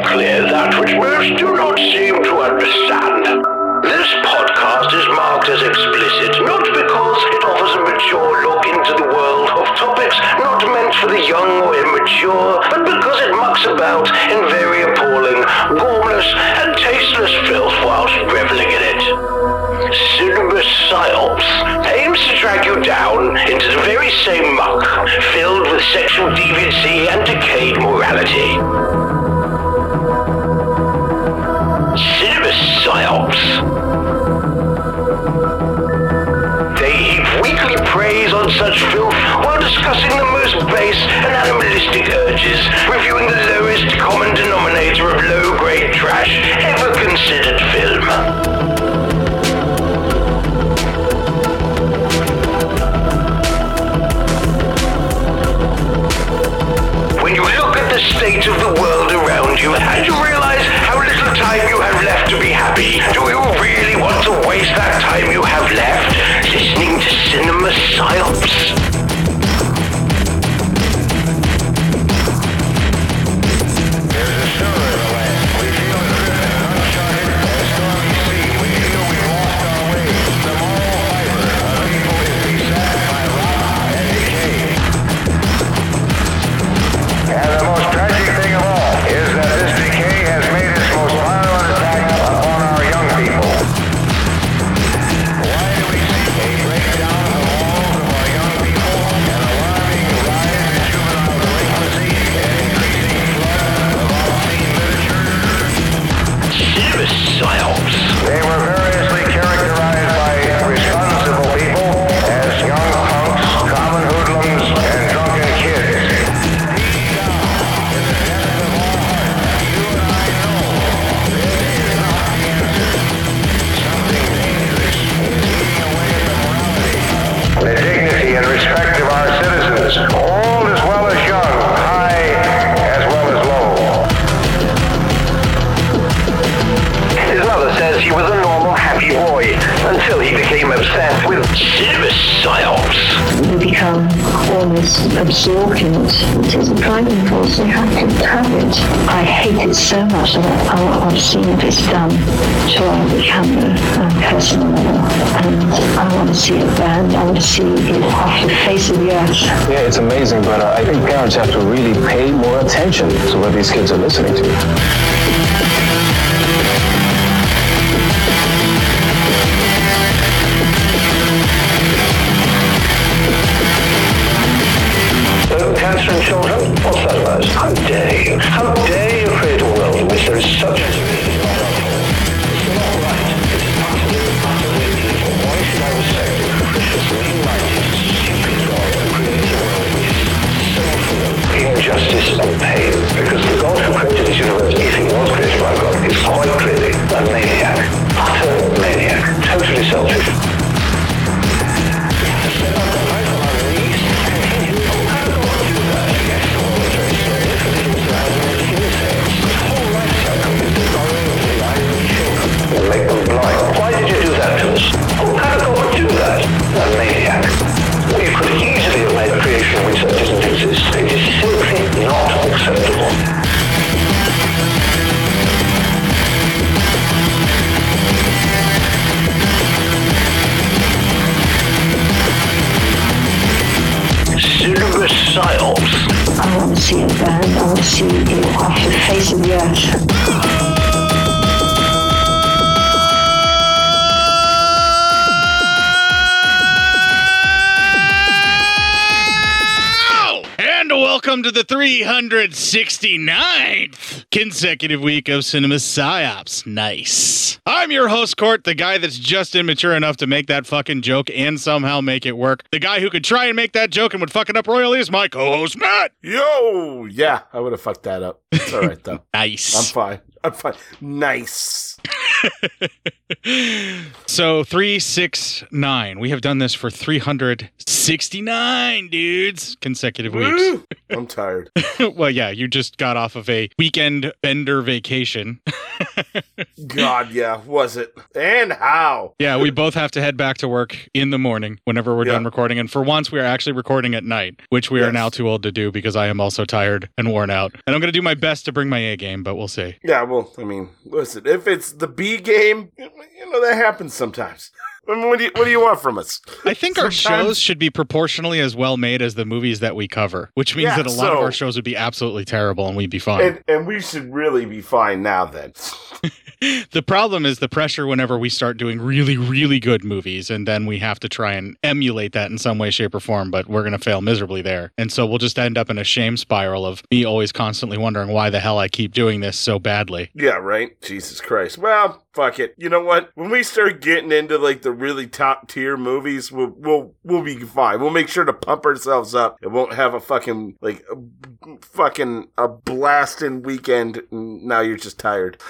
make clear that which most do not seem to understand. This podcast is marked as explicit not because it offers a mature look into the world of topics not meant for the young or immature, but because it mucks about in very appalling, gormless, and tasteless filth whilst reveling in it. Cinema Psyops aims to drag you down into the very same muck filled with sexual deviancy and decayed morality. Discussing the most base and animalistic urges, reviewing the lowest common denominator of low-grade trash ever considered film. When you look at the state of the world around you and you realize how little time you have left to be happy, do you really want to waste that time you have left listening to cinema psyops? So much that I, want to see if it's done to the camera and level. And I want to see it banned. I want to see it off the face of the earth. Yeah, it's amazing, but uh, I think parents have to really pay more attention to what these kids are listening to. 369th consecutive week of Cinema Psyops. Nice. I'm your host, Court, the guy that's just immature enough to make that fucking joke and somehow make it work. The guy who could try and make that joke and would fuck it up royally is my co host, Matt. Yo, yeah, I would have fucked that up. It's all right though. Nice. I'm fine. I'm fine. Nice. So 369. We have done this for 369 dudes consecutive weeks. I'm tired. well, yeah, you just got off of a weekend bender vacation. God, yeah, was it? And how? Yeah, we both have to head back to work in the morning whenever we're done recording. And for once, we are actually recording at night, which we are now too old to do because I am also tired and worn out. And I'm going to do my best to bring my A game, but we'll see. Yeah, well, I mean, listen, if it's the B game, you know that happens sometimes. What do you what do you want from us? I think our shows should be proportionally as well made as the movies that we cover, which means Yeah, that a lot of our shows would be absolutely terrible and we'd be fine. And and we should really be fine now then. the problem is the pressure whenever we start doing really, really good movies, and then we have to try and emulate that in some way, shape, or form, but we're going to fail miserably there. And so we'll just end up in a shame spiral of me always constantly wondering why the hell I keep doing this so badly. Yeah, right. Jesus Christ. Well, fuck it. You know what? When we start getting into like the really top tier movies, we'll we'll we'll be fine. We'll make sure to pump ourselves up. It won't have a fucking like a, fucking a blasting weekend. Now you're just tired.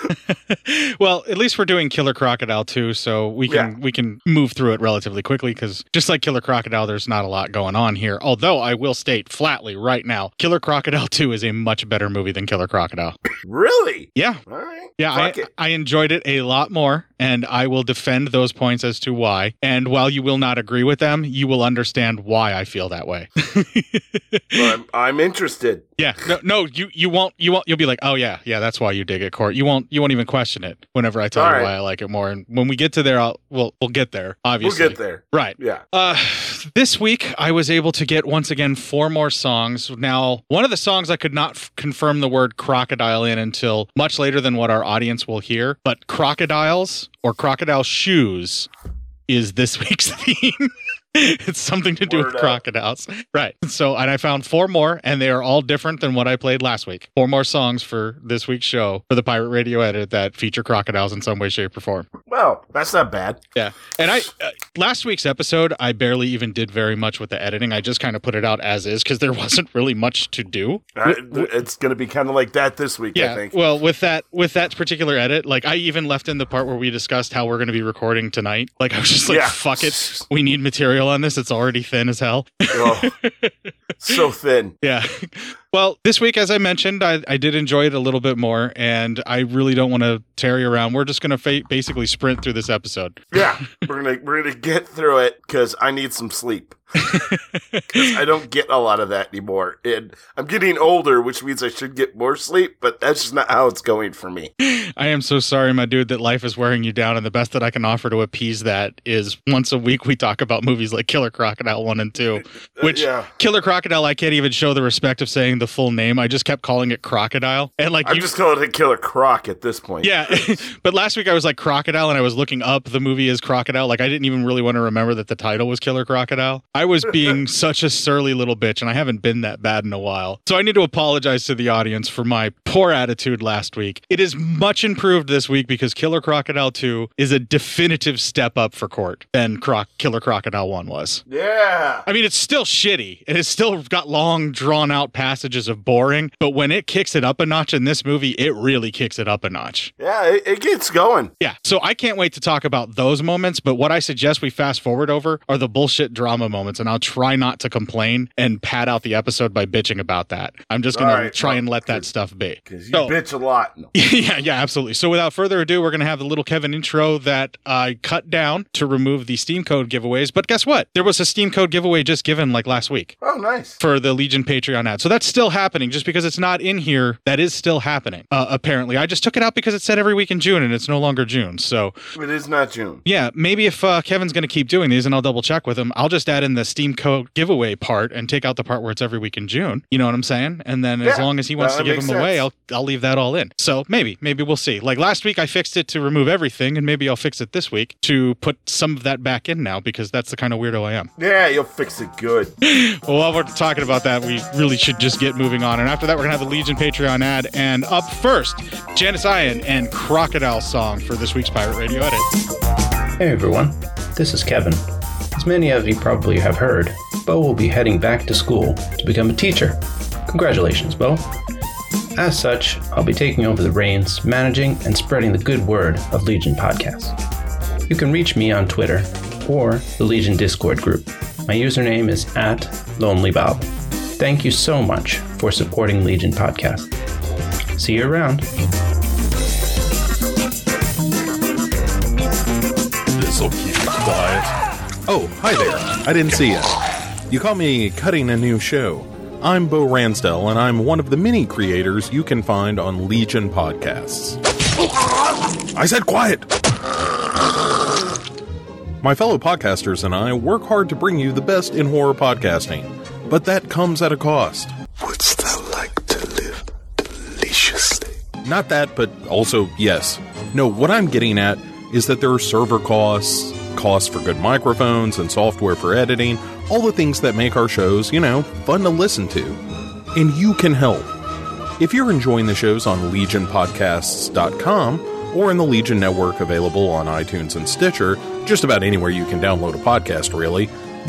well, at least we're doing Killer Crocodile too, so we can Yeah. we can move through it relatively quickly because just like Killer Crocodile, there's not a lot going on here. Although I will state flatly right now, Killer Crocodile 2 is a much better movie than Killer Crocodile. Really? Yeah, All right. Yeah, I, it. I enjoyed it a lot more, and I will defend those points as to why. And while you will not agree with them, you will understand why I feel that way. I'm, I'm interested. yeah, no, no, you you won't you won't you'll be like, oh yeah, yeah, that's why you dig it, Court. You won't you won't even question it whenever I tell All you right. why I like it more. And when we get to there, I'll we'll we'll get there. Obviously, We'll get there. Right. Yeah. Uh, this week I was able to get once again four more songs. Now, one of the songs I could not f- confirm the word crocodile in until much later than what our audience will hear, but crocodiles or crocodile shoes is this week's theme. it's something to do Word with up. crocodiles. Right. So, and I found four more, and they are all different than what I played last week. Four more songs for this week's show for the Pirate Radio edit that feature crocodiles in some way, shape, or form. Well, that's not bad. Yeah. And I uh, last week's episode, I barely even did very much with the editing. I just kind of put it out as is because there wasn't really much to do. Uh, it's going to be kind of like that this week, I Yeah. think. Well, with that with that particular edit, like I even left in the part where we discussed how we're going to be recording tonight. Like I was just like, Yeah. fuck it. We need material on this. It's already thin as hell. Oh, so thin. Yeah. Well, this week, as I mentioned, I, I did enjoy it a little bit more, and I really don't want to tarry around. We're just going to fa- basically sprint through this episode. Yeah, we're gonna we're gonna get through it because I need some sleep. I don't get a lot of that anymore, and I'm getting older, which means I should get more sleep. But that's just not how it's going for me. I am so sorry, my dude, that life is wearing you down, and the best that I can offer to appease that is once a week we talk about movies like Killer Crocodile 1 and 2, Uh, which yeah, Killer Crocodile, I can't even show the respect of saying the full name. I just kept calling it Crocodile. And like, I'm you, just calling it Killer Croc at this point. yeah. but last week I was like Crocodile, and I was looking up the movie as Crocodile. Like, I didn't even really want to remember that the title was Killer Crocodile. I was being such a surly little bitch, and I haven't been that bad in a while. So I need to apologize to the audience for my poor attitude last week. It is much improved this week because Killer Crocodile 2 is a definitive step up for court than Croc- Killer Crocodile 1 was. yeah. I mean, it's still shitty and it's still got long, drawn out passages of boring, but when it kicks it up a notch in this movie, it really kicks it up a notch. Yeah, it, it gets going. Yeah. So I can't wait to talk about those moments, but what I suggest we fast forward over are the bullshit drama moments, and I'll try not to complain and pad out the episode by bitching about that. I'm just going All to try and let that stuff be. Because you So- bitch a lot. No. yeah, yeah, absolutely. So without further ado, we're going to have the little Kevin intro that I cut down to remove the Steam code giveaways. But guess what? There was a Steam code giveaway just given like last week Oh, nice. for the Legion Patreon ad. So that's still happening. Just because it's not in here, that is still happening. Uh, apparently, I just took it out because it said every week in June, and it's no longer June. So It is not June. yeah, maybe if uh, Kevin's going to keep doing these, and I'll double check with him, I'll just add in the Steam code giveaway part and take out the part where it's every week in June. You know what I'm saying? And then as long as he wants to give them away, I'll. I'll leave that all in. So maybe maybe we'll see. Like last week, I fixed it to remove everything, and maybe I'll fix it this week to put some of that back in now because that's the kind of weirdo I am. Yeah, you'll fix it good. Well, while we're talking about that, we really should just get moving on. And after that, we're going to have the Legion Patreon ad. And up first, Janis Ian and Crocodile Song for this week's Pirate Radio Edit. Hey everyone, this is Kevin. As many of you probably have heard, Bo will be heading back to school to become a teacher. Congratulations, Bo. As such, I'll be taking over the reins, managing and spreading the good word of Legion Podcasts. You can reach me on Twitter or the Legion Discord group. My username is at LonelyBob. Thank you so much for supporting Legion Podcast. See you around. so cute. Quiet. Oh, hi there. I didn't see you. You call me cutting a new show. I'm Bo Ransdell, and I'm one of the many creators you can find on Legion Podcasts. I said quiet! My fellow podcasters and I work hard to bring you the best in horror podcasting, but that comes at a cost. Wouldst thou like to live deliciously? Not that, but also yes. No, what I'm getting at is that there are server costs, costs for good microphones and software for editing, all the things that make our shows, you know, fun to listen to. And you can help. If you're enjoying the shows on legionpodcasts.com or in the Legion Network available on iTunes and Stitcher, just about anywhere you can download a podcast, really,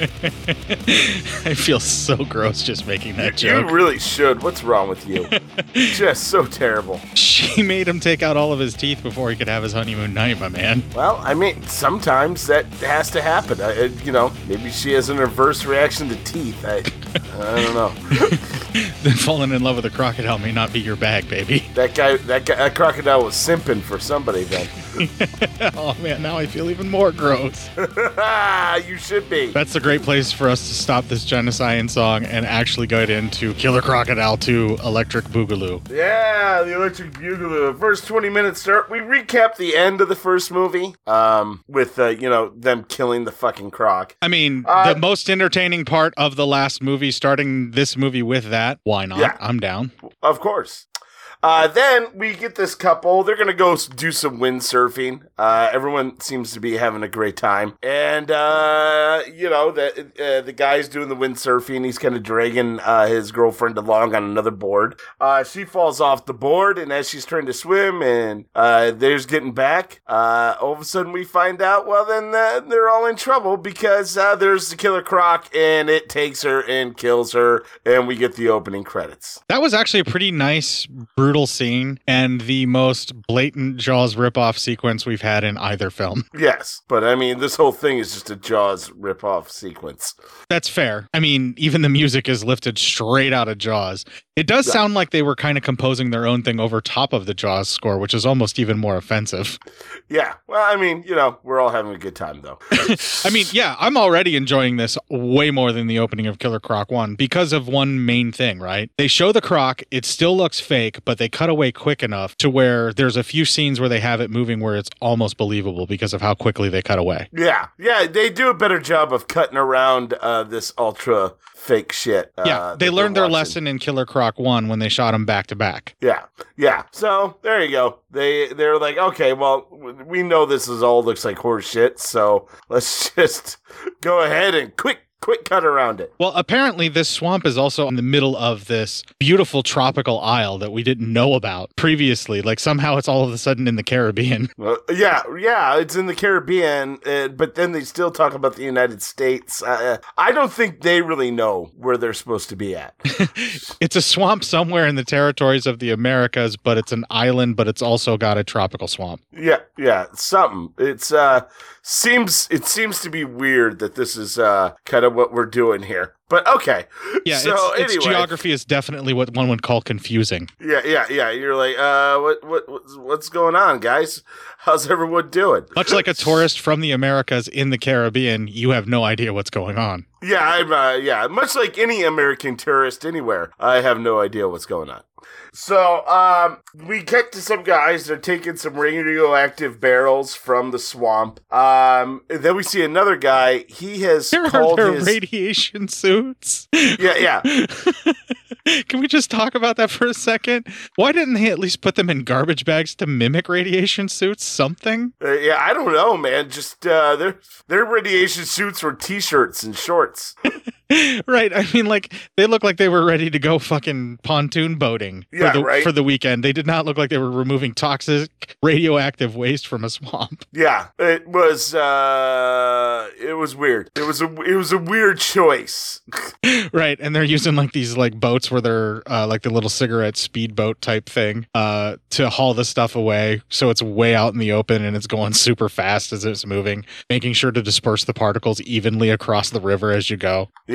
I feel so gross just making that You joke. You really should. What's wrong with you? Just so terrible. She made him take out all of his teeth before he could have his honeymoon night, my man. Well, I mean, sometimes that has to happen. I, I- you know, maybe she has an adverse reaction to teeth. I, I don't know. Then falling in love with a crocodile may not be your bag, baby. That guy, that guy, that crocodile was simping for somebody then. Oh man, now I feel even more gross. you should be. That's a great place for us to stop this genocide song and actually get into Killer Crocodile 2 Electric Boogaloo. Yeah, the Electric Boogaloo. First 20 minutes start. We recap the end of the first movie um, with, uh, you know, them killing the fucking croc. I mean, Uh, the most entertaining part of the last movie, starting this movie with that. Why not? Yeah. I'm down. Of course. Uh, then we get this couple. They're gonna go do some windsurfing. Uh, everyone seems to be having a great time, and uh, you know the uh, the guy's doing the windsurfing. He's kind of dragging uh, his girlfriend along on another board. Uh, she falls off the board, and as she's trying to swim, and there's getting back. All of a sudden, we find out. Well, then they're all in trouble because there's the killer croc, and it takes her and kills her, and we get the opening credits. That was actually a pretty nice, brutal scene and the most blatant Jaws ripoff sequence we've had in either film. Yes, but I mean, this whole thing is just a Jaws ripoff sequence. That's fair. I mean, even the music is lifted straight out of Jaws. It does Yeah. sound like they were kind of composing their own thing over top of the Jaws score, which is almost even more offensive. Yeah, well, I mean, you know, we're all having a good time though. I mean, yeah, I'm already enjoying this way more than the opening of Killer Croc 1 because of one main thing, right? They show the croc, it still looks fake, but they cut away quick enough to where there's a few scenes where they have it moving where it's almost believable because of how quickly they cut away. yeah, yeah, they do a better job of cutting around uh, this ultra fake shit. Uh, yeah, that they learned their watching. lesson in Killer Croc 1 when they shot him back to back. Yeah, yeah. So there you go. They they're like, okay, well, we know this is all looks like horse shit, so let's just go ahead and quick quick cut around it. Well, apparently, this swamp is also in the middle of this beautiful tropical isle that we didn't know about previously. Like, somehow it's all of a sudden in the Caribbean. Well, yeah, yeah, it's in the Caribbean, uh, but then they still talk about the United States. Uh, I don't think they really know where they're supposed to be at. It's a swamp somewhere in the territories of the Americas, but it's an island, but it's also got a tropical swamp. yeah, yeah, something. It's uh seems it seems to be weird that this is uh kind of what we're doing here. But okay. Yeah, So its, its geography is definitely what one would call confusing. Yeah, yeah, yeah. You're like, uh, what, what, what's- what's going on, guys? How's everyone doing? Much like a tourist from the Americas in the Caribbean, you have no idea what's going on. Yeah, I'm. Uh, yeah, much like any American tourist anywhere, I have no idea what's going on. So, um, we get to some guys. They're taking some radioactive barrels from the swamp. Um, then we see another guy. He has There are called there his. radiation suits. yeah, yeah. Can we just talk about that for a second? Why didn't they at least put them in garbage bags to mimic radiation suits? Something? Uh, yeah, I don't know, man. Just uh, their their radiation suits were t-shirts and shorts. right. I mean, like they look like they were ready to go fucking pontoon boating Yeah, for the right. for the weekend. They did not look like they were removing toxic radioactive waste from a swamp. Yeah, it was. uh It was weird. It was a it was a weird choice. right. And they're using like these like boats where they're uh, like the little cigarette speedboat type thing uh to haul the stuff away. So it's way out in the open and it's going super fast as it's moving, making sure to disperse the particles evenly across the river as you go. Yeah,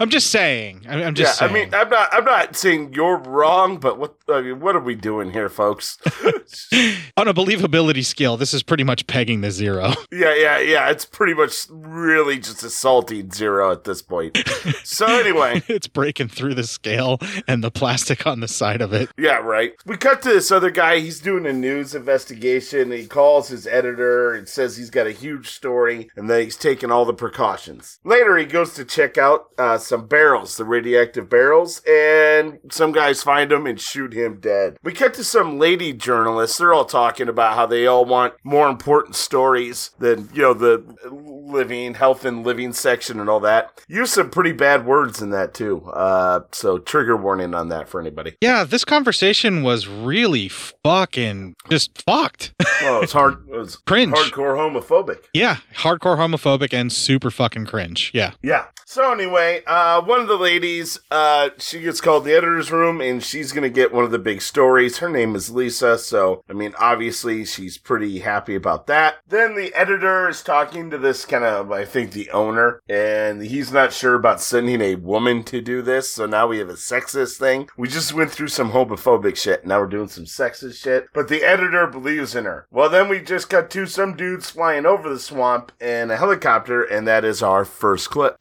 I'm just saying. I- I'm just yeah. saying. I mean, I'm not. I'm not saying you're wrong, but what? I mean, what are we doing here, folks? on a believability scale, this is pretty much pegging the zero. yeah, yeah, yeah. It's pretty much really just a salty zero at this point. So anyway, it's breaking through the scale and the plastic on the side of it. Yeah, right. We cut to this other guy. He's doing a news investigation. He calls his editor and says he's got a huge story and that he's taking all the precautions. Later, he goes to check out uh, some barrels, the radioactive barrels, and some guys find him and shoot him dead. We cut to some lady journalists. They're all talking about how they all want more important stories than, you know, the living, health and living section and all that. Use some pretty bad words in that, too. Uh, so, trigger warning on that for anybody. Yeah, this conversation was really fucking just fucked. Well, it's hard. It was Cringe. hardcore homophobic. yeah, hardcore homophobic and super fucking cringe. Yeah. Yeah. So anyway, uh, one of the ladies, uh, she gets called the editor's room, and she's gonna get one of the big stories. Her name is Lisa, so I mean, obviously, she's pretty happy about that. Then the editor is talking to this kind of, I think, the owner, and he's not sure about sending a woman to do this. So now we have a sexist thing. We just went through some homophobic shit. Now we're doing some sexist shit, but the editor believes in her. Well, then we just got to some dudes flying over the swamp in a helicopter, and that is our first clip.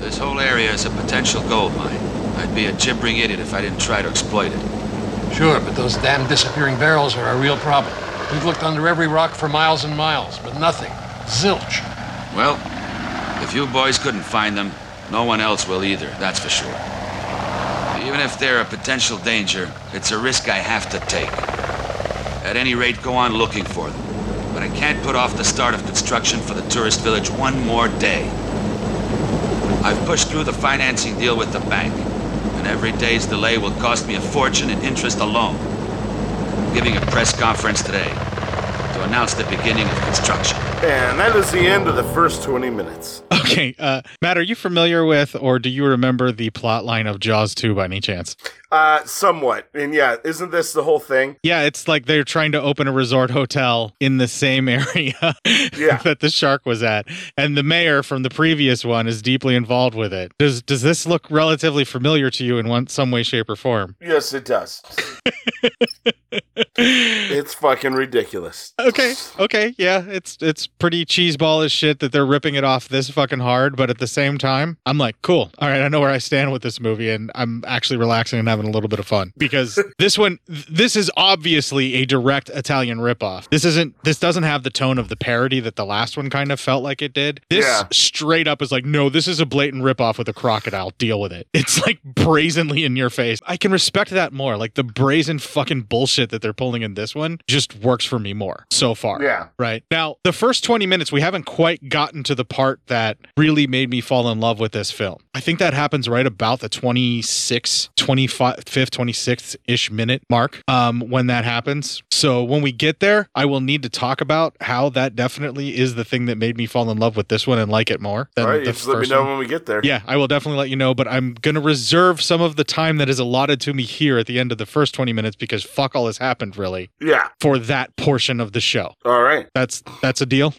This whole area is a potential gold mine. I'd be a gibbering idiot if I didn't try to exploit it. Sure, but those damn disappearing barrels are a real problem. We've looked under every rock for miles and miles, but nothing. Zilch. Well, if you boys couldn't find them, no one else will either, that's for sure. Even if they're a potential danger, it's a risk I have to take. At any rate, go on looking for them. But I can't put off the start of construction for the tourist village one more day. I've pushed through the financing deal with the bank, and every day's delay will cost me a fortune in interest alone. I'm giving a press conference today to announce the beginning of construction. And that is the end of the first 20 minutes. Okay, uh, Matt, are you familiar with or do you remember the plot line of Jaws 2 by any chance? Uh, somewhat. And yeah, isn't this the whole thing? Yeah, it's like they're trying to open a resort hotel in the same area Yeah. that the shark was at. And the mayor from the previous one is deeply involved with it. Does does this look relatively familiar to you in one some way, shape, or form? Yes, it does. it's fucking ridiculous. Okay, okay, yeah, it's it's pretty cheeseball as shit that they're ripping it off this fucking hard, but at the same time, I'm like, cool. All right, I know where I stand with this movie, and I'm actually relaxing and having a little bit of fun because this one, this is obviously a direct Italian ripoff. This isn't. This doesn't have the tone of the parody that the last one kind of felt like it did. This Yeah. straight up is like, no, this is a blatant ripoff with a crocodile. Deal with it. It's like brazenly in your face. I can respect that more, like the brazen fucking bullshit that they're pulling in this one just works for me more so far. Yeah. Right. Now, the first 20 minutes, we haven't quite gotten to the part that really made me fall in love with this film. I think that happens right about the 26, 25th, 26th ish minute mark um, when that happens. So when we get there, I will need to talk about how that definitely is the thing that made me fall in love with this one and like it more than All right, the just let me know one. when we get there. Yeah, I will definitely let you know, but I'm going to reserve some of the time that is allotted to me here at the end of the first 20 minutes because fuck all has happened really Yeah. for that portion of the show. All right. That's that's a deal.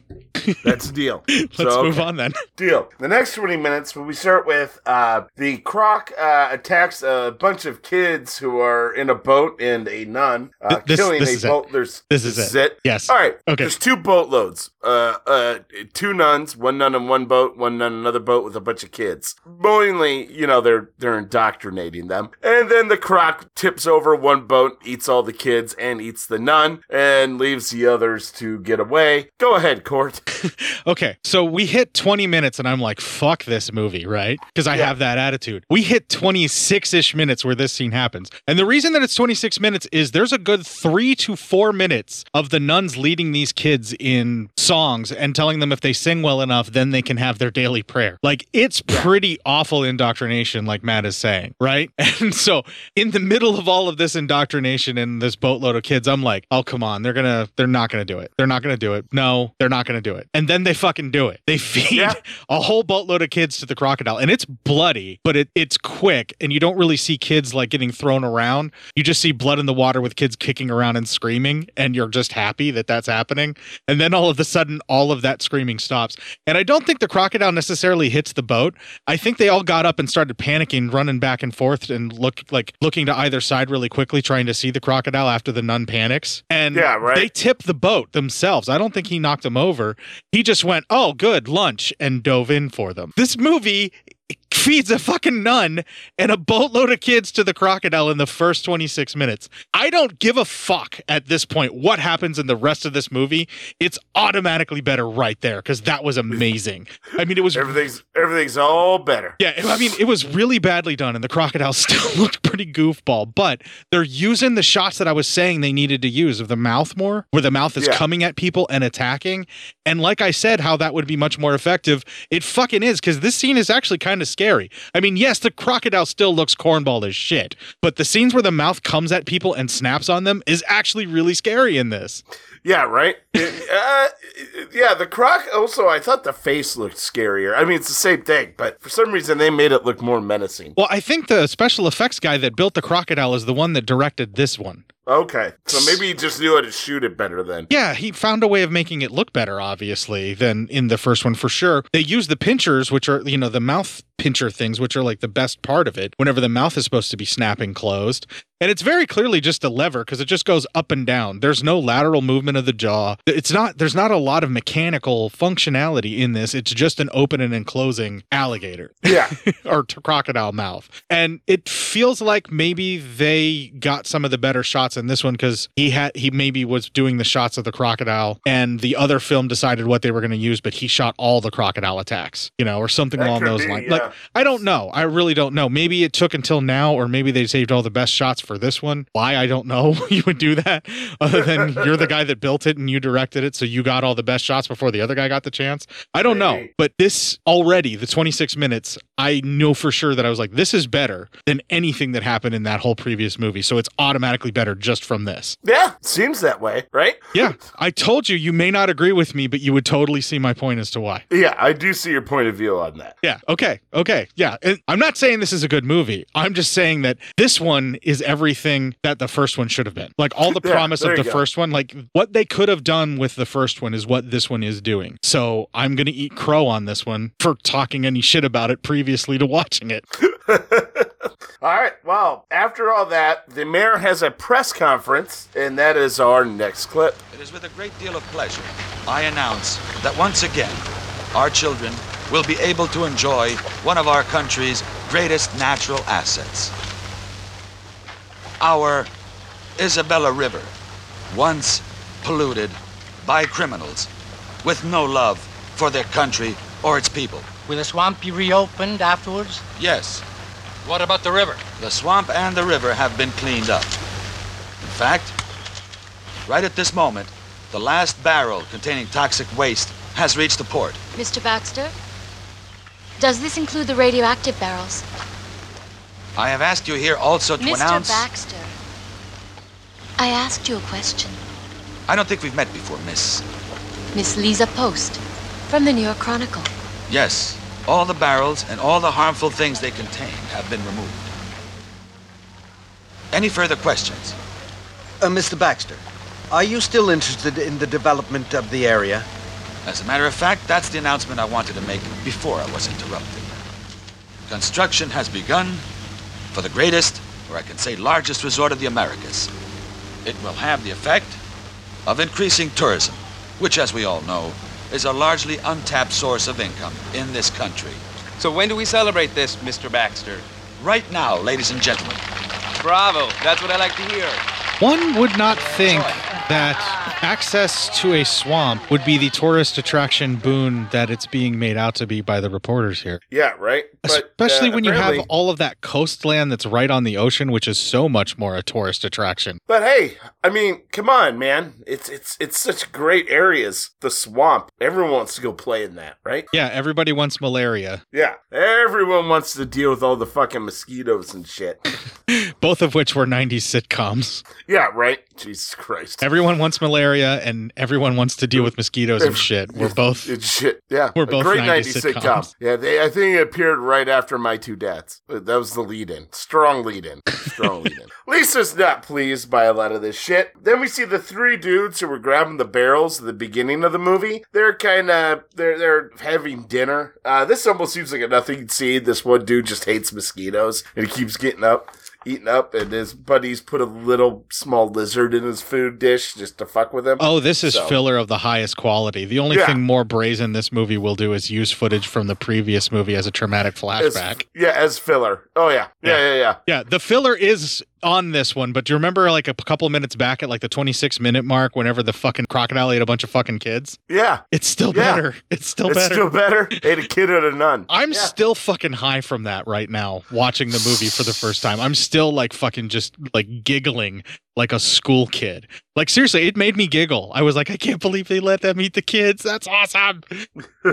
That's a deal. Let's So, move okay. on then. Deal. The next 20 minutes, we start with uh, the croc uh, attacks a bunch of kids who are in a boat and a nun, uh, this- killing this a is it. boat. There's This is it. Yes. All right. Okay. There's two boatloads. Uh, uh, two nuns, one nun in one boat, one nun in another boat with a bunch of kids. Knowingly, you know, they're they're indoctrinating them. And then the croc tips over one boat, eats all the kids, and eats the nun, and leaves the others to get away. Go ahead, Court. Okay, so we hit 20 minutes and I'm like, fuck this movie, right? Because I Yeah. have that attitude. We hit 26 ish minutes where this scene happens. And the reason that it's 26 minutes is there's a good three to four minutes of the nuns leading these kids in songs and telling them if they sing well enough, then they can have their daily prayer. Like, it's pretty awful indoctrination, like Matt is saying, right? And so, in the middle of all of this indoctrination and this boatload of kids, I'm like, oh, come on. They're gonna, they're not gonna do it. They're not gonna do it. No, they're not gonna do it. And then they fucking do it. They feed Yeah. a whole boatload of kids to the crocodile. And it's bloody, but it, it's quick. And you don't really see kids like getting thrown around. You just see blood in the water with kids kicking around and screaming. And you're just happy that that's happening. And then all of a sudden, all of that screaming stops. And I don't think the crocodile necessarily hits the boat. I think they all got up and started panicking, running back and forth and look like looking to either side really quickly, trying to see the crocodile after the nun panics. And Yeah, right. they tip the boat themselves. I don't think he knocked them over. He just went, "Oh, good, lunch," and dove in for them. This movie feeds a fucking nun and a boatload of kids to the crocodile in the first 26 minutes. I don't give a fuck at this point what happens in the rest of this movie. It's automatically better right there because that was amazing. I mean, it was Everything's everything's all better. yeah, I mean, it was really badly done, and the crocodile still looked pretty goofball. But they're using the shots that I was saying they needed to use of the mouth more, where the mouth is Yeah. coming at people and attacking. And like I said, how that would be much more effective. It fucking is because this scene is actually kind of scary. I mean, yes, the crocodile still looks cornball as shit, but the scenes where the mouth comes at people and snaps on them is actually really scary in this. Yeah, right. It- uh, yeah, the croc. Also, I thought the face looked scarier. I mean, it's the same thing, but for some reason they made it look more menacing. Well, I think the special effects guy that built the crocodile is the one that directed this one. Okay, so maybe he just knew how to shoot it better then. Yeah, he found a way of making it look better, obviously, than in the first one for sure. They use the pinchers, which are, you know, the mouth pincher things, which are like the best part of it, whenever the mouth is supposed to be snapping closed. And it's very clearly just a lever because it just goes up and down. There's no lateral movement of the jaw. It's not, there's not a lot of mechanical functionality in this. It's just an opening and closing alligator Yeah, or t- crocodile mouth. And it feels like maybe they got some of the better shots in this one because he had he maybe was doing the shots of the crocodile and the other film decided what they were going to use, but he shot all the crocodile attacks, you know, or something That along those be, lines. yeah. Like I don't know. I really don't know. Maybe it took until now, or maybe they saved all the best shots for this one. Why I don't know. you would do that, other than you're the guy that built it and you directed it, so you got all the best shots before the other guy got the chance. I don't know, but this already, the 26 minutes, I know for sure that I was like, this is better than anything that happened in that whole previous movie. So it's automatically better just from this. yeah, seems that way, right? Yeah, I told you, you may not agree with me, but you would totally see my point as to why. Yeah, I do see your point of view on that. Yeah. Okay. Okay. Yeah. And I'm not saying this is a good movie. I'm just saying that this one is everything that the first one should have been. Like all the Yeah, promise there of the go. first one, like what they could have done with the first one is what this one is doing. So I'm going to eat crow on this one for talking any shit about it previously to watching it. All right, well, after all that, the mayor has a press conference, and that is our next clip. It is with a great deal of pleasure I announce that once again, our children will be able to enjoy one of our country's greatest natural assets. Our Isabella River, once polluted by criminals with no love for their country or its people. Will the swamp be reopened afterwards? Yes, What about the river? the swamp and the river have been cleaned up. In fact, right at this moment, the last barrel containing toxic waste has reached the port. Mr. Baxter? Does this include the radioactive barrels? I have asked you here also to Mr. announce. Mr. Baxter, I asked you a question. I don't think we've met before, miss. Miss Lisa Post, from the New York Chronicle. Yes, all the barrels and all the harmful things they contain have been removed. Any further questions? Uh, Mr. Baxter, are you still interested in the development of the area? As a matter of fact, that's the announcement I wanted to make before I was interrupted. Construction has begun for the greatest, or I can say largest resort of the Americas. It will have the effect of increasing tourism, which, as we all know, is a largely untapped source of income in this country. So when do we celebrate this, Mr. Baxter? Right now, ladies and gentlemen. Bravo, that's what I like to hear. One would not think that access to a swamp would be the tourist attraction boon that it's being made out to be by the reporters here. Yeah, right. But, Especially uh, when you have all of that coastland that's right on the ocean, which is so much more a tourist attraction. But hey, I mean, come on, man. It's it's it's such great areas. The swamp. Everyone wants to go play in that, right? Yeah, everybody wants malaria, Yeah. Everyone wants to deal with all the fucking mosquitoes and shit. both of which were 90s sitcoms. yeah, right. Jesus Christ. Everyone wants malaria and everyone wants to deal with mosquitoes and shit. We're both It's shit. Yeah, We're both great 90s 90s, sitcoms. sitcom. Yeah, they, I think it appeared right after My Two Dads. Uh, That was the lead-in. Strong lead-in. Strong lead-in. Lisa's not pleased by a lot of this shit. Then we see the three dudes who were grabbing the barrels at the beginning of the movie. They're kind of they're they're having dinner. Uh, this almost seems like a nothing scene. This one dude just hates mosquitoes and he keeps getting up. Eating up, and his buddies put a little small lizard in his food dish just to fuck with him. Oh, this is So- filler of the highest quality. The only Yeah. thing more brazen this movie will do is use footage from the previous movie as a traumatic As- flashback. yeah, as filler. Oh yeah, yeah, yeah, yeah. Yeah, the filler is on this one, but do you remember like a couple minutes back at like the 26 minute mark whenever the fucking crocodile ate a bunch of fucking kids? Yeah. It's still Yeah. better. It's still it's better. still better. Ate a kid out of none. I'm Yeah. still fucking high from that right now, watching the movie for the first time. I'm still like fucking just like giggling like a school kid. Like seriously, it made me giggle. I was like, I can't believe they let them eat the kids. That's awesome.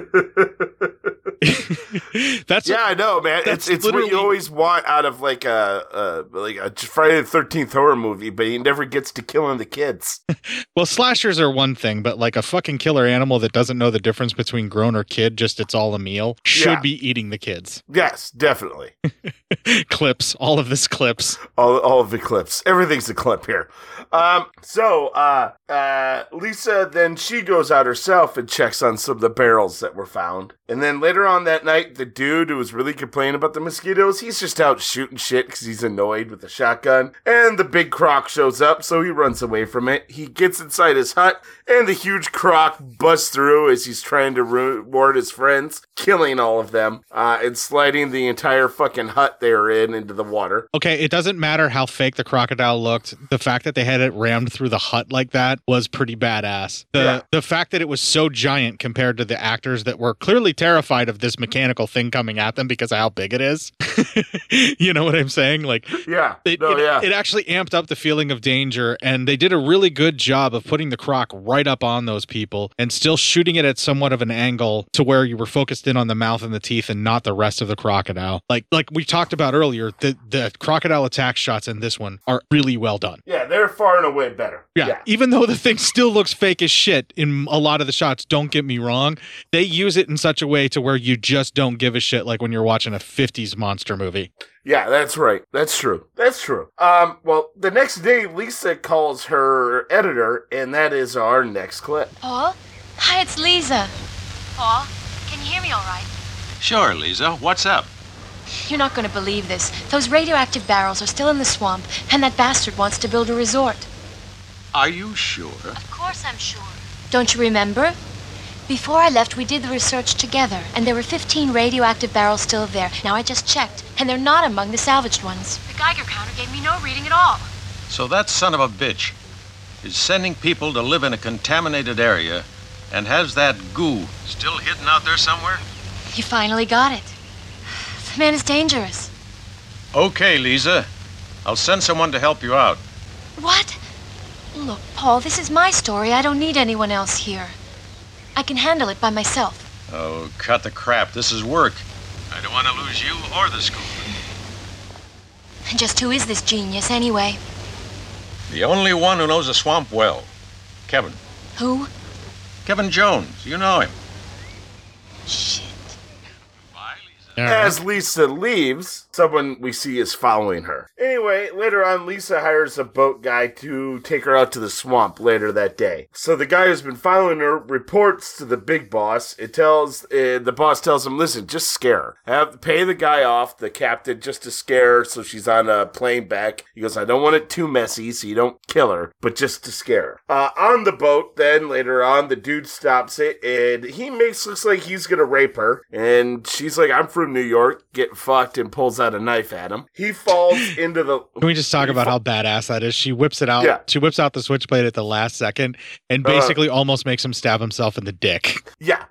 that's yeah, I know, man. It's it's what you always want out of like a, a like a Friday the Thirteenth horror movie, but he never gets to killing the kids. Well, slashers are one thing, but like a fucking killer animal that doesn't know the difference between grown or kid, just it's all a meal, should Yeah. be eating the kids. yes, definitely. clips, all of this clips. All all of the clips. Everything's a clip here. Um. So, uh, uh, Lisa then she goes out herself and checks on some of the barrels that were found, and then later on that night, the dude who was really complaining about the mosquitoes, he's just out shooting shit because he's annoyed with the shotgun, and the big croc shows up, so he runs away from it. He gets inside his hut, and the huge croc busts through as he's trying to reward his friends, killing all of them, uh, and sliding the entire fucking hut they're in into the water. Okay, it doesn't matter how fake the crocodile looked. The fact that they had it rammed through the hut like that was pretty badass. The Yeah. the fact that it was so giant compared to the actors that were clearly terrified of this mechanical thing coming at them because of how big it is. you know what I'm saying? Like Yeah. it, no, it, yeah. it actually amped up the feeling of danger and they did a really good job of putting the croc right up on those people and still shooting it at somewhat of an angle to where you were focused in on the mouth and the teeth and not the rest of the crocodile like like we talked about earlier the the crocodile attack shots in this one are really well done yeah, they're far and away better. yeah, even though the thing still looks fake as shit in a lot of the shots, don't get me wrong, they use it in such a way to where you just don't give a shit like when you're watching a 50s monster movie. Yeah, that's right. That's true. That's true. Um, well, the next day, Lisa calls her editor, and that is our next clip. Paul? Hi, it's Lisa. Paul, can you hear me all right? Sure, Lisa. What's up? You're not going to believe this. Those radioactive barrels are still in the swamp, and that bastard wants to build a resort. Are you sure? Of course I'm sure. Don't you remember? Before I left, we did the research together, and there were 15 radioactive barrels still there. Now I just checked, and they're not among the salvaged ones. The Geiger counter gave me no reading at all. So that son of a bitch is sending people to live in a contaminated area and has that goo still hidden out there somewhere? You finally got it. The man is dangerous. Okay, Lisa. I'll send someone to help you out. What? Look, Paul, this is my story. I don't need anyone else here. I can handle it by myself. Oh, cut the crap. This is work. I don't want to lose you or the school. And just who is this genius, anyway? The only one who knows the swamp well. Kevin. Who? Kevin Jones. You know him. As Lisa leaves, someone we see is following her. Anyway, later on, Lisa hires a boat guy to take her out to the swamp later that day. So the guy who's been following her reports to the big boss. It tells uh, the boss tells him, "Listen, just scare her. Have pay the guy off, the captain, just to scare her, so she's on a plane back." He goes, "I don't want it too messy, so you don't kill her, but just to scare her." Uh, on the boat, then later on, the dude stops it and he makes looks like he's gonna rape her, and she's like, "I'm from New York, get fucked," and pulls out a knife at him. He falls into the. Can we just talk about how badass that is? She whips it out. Yeah. She whips out the switchblade at the last second and Uh, basically almost makes him stab himself in the dick. Yeah.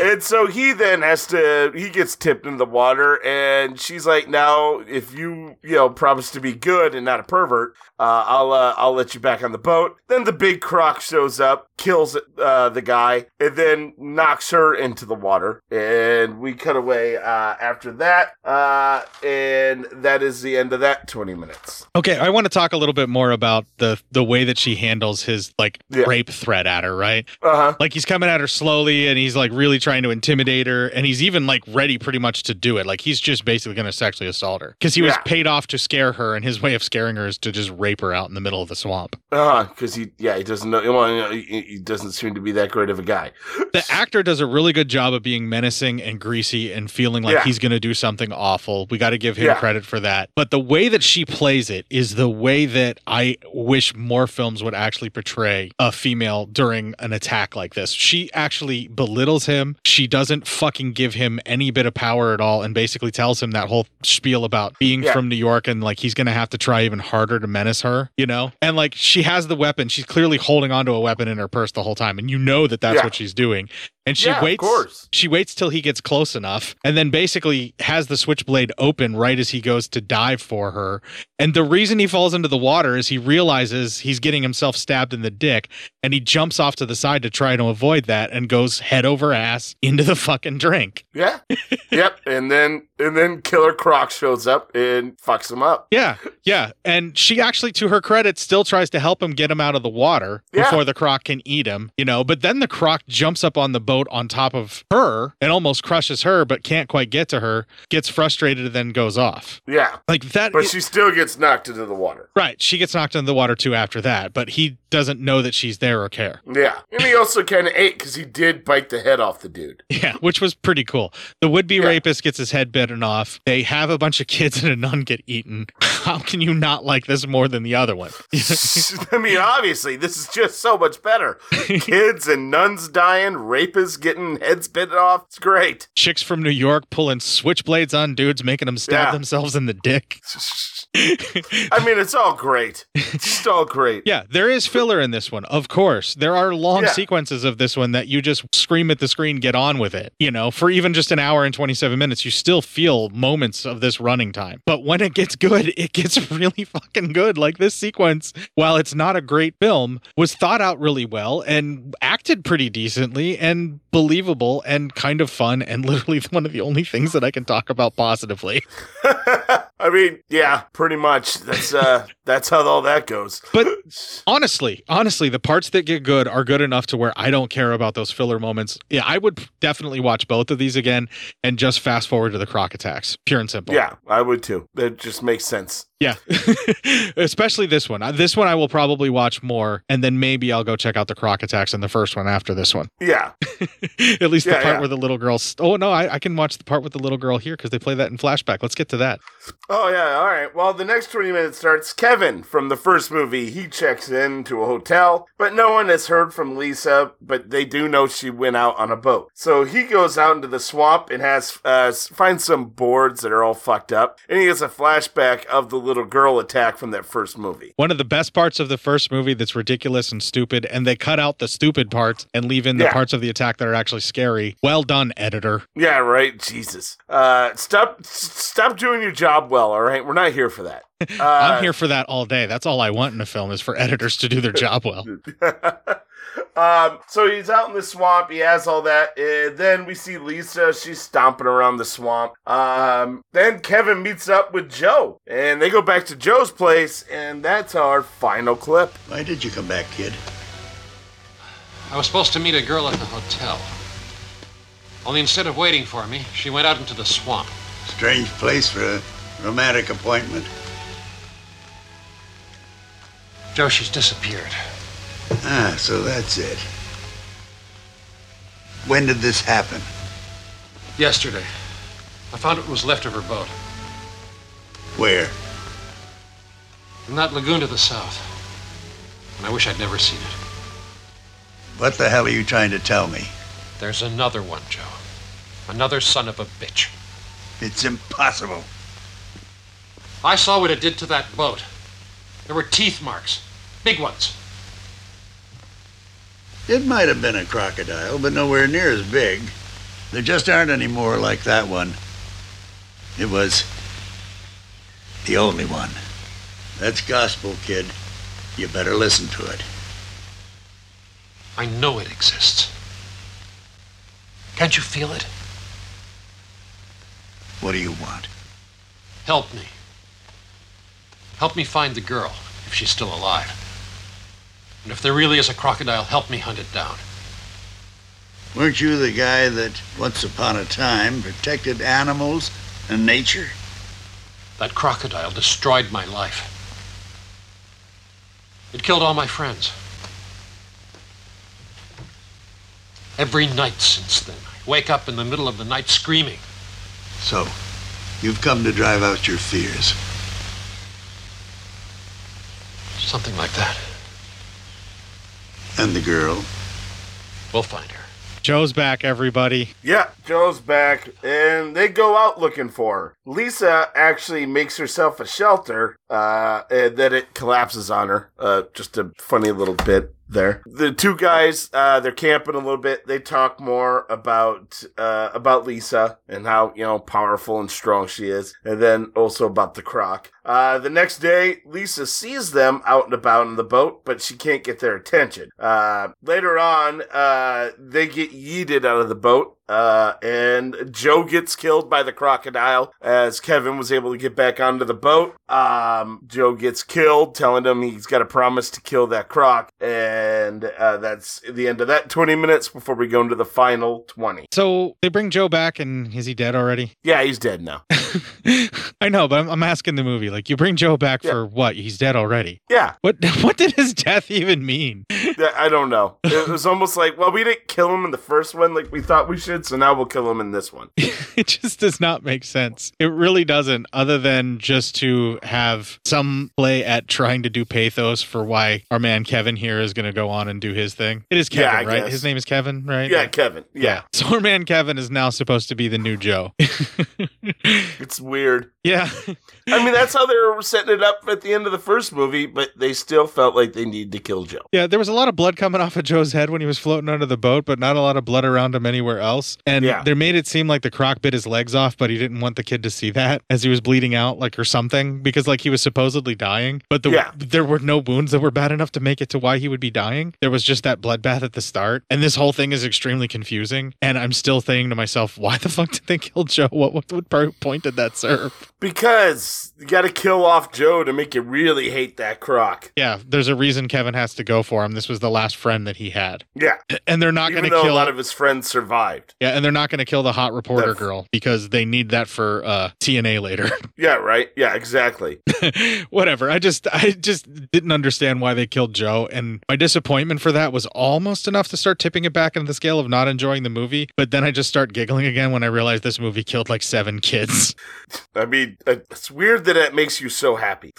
and so he then has to he gets tipped in the water and she's like now if you you know promise to be good and not a pervert uh, i'll uh, i'll let you back on the boat then the big croc shows up kills uh, the guy and then knocks her into the water and we cut away uh, after that uh, and that is the end of that 20 minutes Okay, I want to talk a little bit more about the the way that she handles his like rape threat at her, right? Uh-huh. Like he's coming at her slowly and he's like really trying to intimidate her and he's even like ready pretty much to do it. Like he's just basically going to sexually assault her cuz he was Yeah. paid off to scare her and his way of scaring her is to just rape her out in the middle of the swamp. uh because he yeah he doesn't know well, you know, he, he doesn't seem to be that great of a guy The actor does a really good job of being menacing and greasy and feeling like Yeah. he's going to do something awful. We got to give him Yeah. credit for that. But the way that she plays it is the way that I wish more films would actually portray a female during an attack like this. She actually belittles him. She doesn't fucking give him any bit of power at all and basically tells him that whole spiel about being Yeah. from New York and like he's going to have to try even harder to menace her, you know? And like she has the weapon. She's clearly holding onto a weapon in her purse the whole time and you know that that's Yeah. what she's doing. And she Yeah, of waits course. she waits till he gets close enough and then basically has the switchblade open right as he goes to dive for her. And the reason he falls into the water is he realizes he's getting himself stabbed in the dick and he jumps off to the side to try to avoid that and goes head over ass into the fucking drink. Yeah. yep. And then and then Killer Croc shows up and fucks him up. Yeah, yeah. And she actually, to her credit, still tries to help him get him out of the water Yeah. before the croc can eat him, you know. But then the croc jumps up on the boat on top of her and almost crushes her, but can't quite get to her, gets frustrated, and then goes off. Yeah. Like that. But she still gets knocked into the water. Right. She gets knocked into the water too after that, but he doesn't know that she's there or care. Yeah. And he also kind of ate because he did bite the head off the dude. Yeah, which was pretty cool. The would be rapist gets his head bitten off. They have a bunch of kids and a nun get eaten. How can you not like this more than the other one? I mean, obviously, this is just so much better. Kids and nuns dying, rapists getting heads bitten off. It's great. Chicks from New York pulling switchblades on dudes, making them stab Yeah. themselves in the dick. I mean, it's all great. It's just all great. Yeah, there is filler in this one, of course. There are long Yeah. sequences of this one that you just scream at the screen, get on with it. You know, for even just an hour and 27 minutes, you still feel moments of this running time. But when it gets good, it gets really fucking good. Like this sequence, while it's not a great film, was thought out really well and acted pretty decently and believable and kind of fun and literally one of the only things that I can talk about positively. I mean, yeah, pretty much. That's uh, that's how all that goes. But honestly, honestly, the parts that get good are good enough to where I don't care about those filler moments. Yeah, I would definitely watch both of these again and just fast forward to the croc attacks, pure and simple. Yeah, I would too. That just makes sense. Yeah. Especially this one. Uh, This one I will probably watch more, and then maybe I'll go check out the croc attacks in the first one after this one. Yeah. At least the part yeah. where the little girl. St- oh, no, I, I can watch the part with the little girl here because they play that in flashback. Let's get to that. Oh yeah, all right. Well, the next 20 minutes starts Kevin from the first movie. He checks in to a hotel, but no one has heard from Lisa, but they do know she went out on a boat. So he goes out into the swamp and has uh finds some boards that are all fucked up, and he gets a flashback of the little girl attack from that first movie. One of the best parts of the first movie that's ridiculous and stupid, and they cut out the stupid parts and leave in the Yeah. parts of the attack that are actually scary. Well done, editor. Yeah, right. Jesus. Uh, stop, stop doing your job well. Well. All right, we're not here for that. Uh, I'm here for that all day. That's all I want in a film is for editors to do their job well. um, so he's out in the swamp. He has all that. And then we see Lisa. She's stomping around the swamp. Um, then Kevin meets up with Joe, and they go back to Joe's place, and that's our final clip. Why did you come back, kid? I was supposed to meet a girl at the hotel. Only instead of waiting for me, she went out into the swamp. Strange place for a romantic appointment. Joe, she's disappeared. Ah, so that's it. When did this happen? Yesterday. I found what was left of her boat. Where? In that lagoon to the south. And I wish I'd never seen it. What the hell are you trying to tell me? There's another one, Joe. Another son of a bitch. It's impossible. I saw what it did to that boat. There were teeth marks. Big ones. It might have been a crocodile, but nowhere near as big. There just aren't any more like that one. It was the only one. That's gospel, kid. You better listen to it. I know it exists. Can't you feel it? What do you want? Help me. Help me find the girl, if she's still alive. And if there really is a crocodile, help me hunt it down. Weren't you the guy that, once upon a time, protected animals and nature? That crocodile destroyed my life. It killed all my friends. Every night since then, I wake up in the middle of the night screaming. So, you've come to drive out your fears. Something like that. And the girl? We'll find her. Joe's back, everybody. Yeah, Joe's back, and they go out looking for her. Lisa actually makes herself a shelter, uh, and then it collapses on her. Uh, just a funny little bit there. The two guys, uh, they're camping a little bit. They talk more about, uh, about Lisa and how, you know, powerful and strong she is. And then also about the croc. Uh, the next day, Lisa sees them out and about in the boat, but she can't get their attention. Uh, later on, uh, they get yeeted out of the boat. Uh, and Joe gets killed by the crocodile as Kevin was able to get back onto the boat. Um, Joe gets killed, telling him he's got a promise to kill that croc. And, uh, that's the end of that 20 minutes before we go into the final 20. So they bring Joe back, and is he dead already? Yeah, he's dead now. I know, but I'm, I'm asking the movie. Like, you bring Joe back for what? He's dead already. Yeah. What What did his death even mean? Yeah, I don't know. It was almost like, well, we didn't kill him in the first one like we thought we should, so now we'll kill him in this one. it just does not make sense. It really doesn't, other than just to have some play at trying to do pathos for why our man Kevin here is going to go on and do his thing. It is Kevin, I right? guess. His name is Kevin, right? Yeah, Kevin. Yeah. So our man Kevin is now supposed to be the new Joe. It's weird. Yeah. I mean, that's how they were setting it up at the end of the first movie, but they still felt like they needed to kill Joe. Yeah, there was a lot of blood coming off of Joe's head when he was floating under the boat, but not a lot of blood around him anywhere else. And Yeah. they made it seem like the croc bit his legs off, but he didn't want the kid to see that as he was bleeding out, like or something, because like he was supposedly dying. But the, Yeah. there were no wounds that were bad enough to make it to why he would be dying. There was just that bloodbath at the start, and this whole thing is extremely confusing. And I'm still thinking to myself, why the fuck did they kill Joe? What what, what point did that serve? Because you got to kill off Joe to make you really hate that croc. Yeah, there's a reason Kevin has to go for him. This was the last friend that he had. Yeah. And they're not going to kill a lot of his friends survived. Yeah, and they're not going to kill the hot reporter That's- girl because they need that for uh, TNA later. Yeah, right. Yeah, exactly. Whatever. I just I just didn't understand why they killed Joe, and my disappointment for that was almost enough to start tipping it back into the scale of not enjoying the movie. But then I just start giggling again when I realized this movie killed like seven kids. I mean, it's weird that it makes you so happy.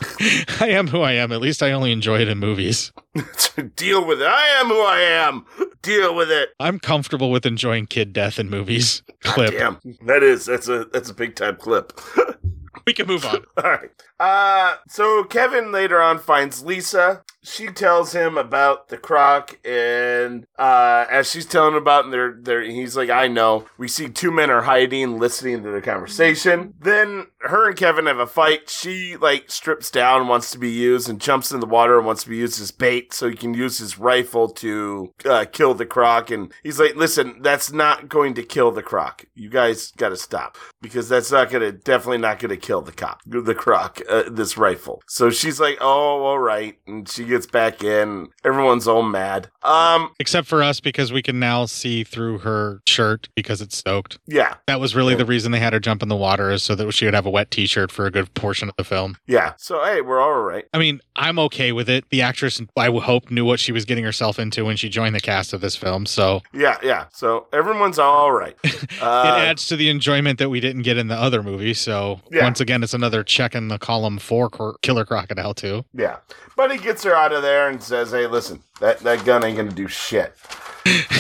I am who I am. At least I only enjoy it in movies. Deal with it. I am who I am. Deal with it. I'm comfortable with enjoying kid death in movies. Clip. Damn, that is that's a that's a big time clip. We can move on. All right. Uh, so Kevin later on finds Lisa. She tells him about the croc, and uh, as she's telling him about, and they're, they're, he's like, "I know." We see two men are hiding, listening to the conversation. Then her and Kevin have a fight. She like strips down, wants to be used, and jumps in the water and wants to be used as bait, so he can use his rifle to uh, kill the croc. And he's like, "Listen, that's not going to kill the croc. You guys got to stop because that's not to, definitely not to kill the cop, the croc, uh, this rifle." So she's like, "Oh, all right," and she gets back in. Everyone's all mad. Um, Except for us because we can now see through her shirt because it's soaked. yeah, That was really the reason they had her jump in the water is so that she would have a wet t-shirt for a good portion of the film. yeah. So hey, we're all right. I mean, I'm okay with it. The actress, I hope, knew what she was getting herself into when she joined the cast of this film. So Yeah, yeah. So everyone's all right. Uh, it adds to the enjoyment that we didn't get in the other movie. So Yeah. once again, it's another check in the column for Cor- Killer Crocodile 2. Yeah. But he gets her out of there and says, Hey, listen, that, that gun ain't gonna do shit.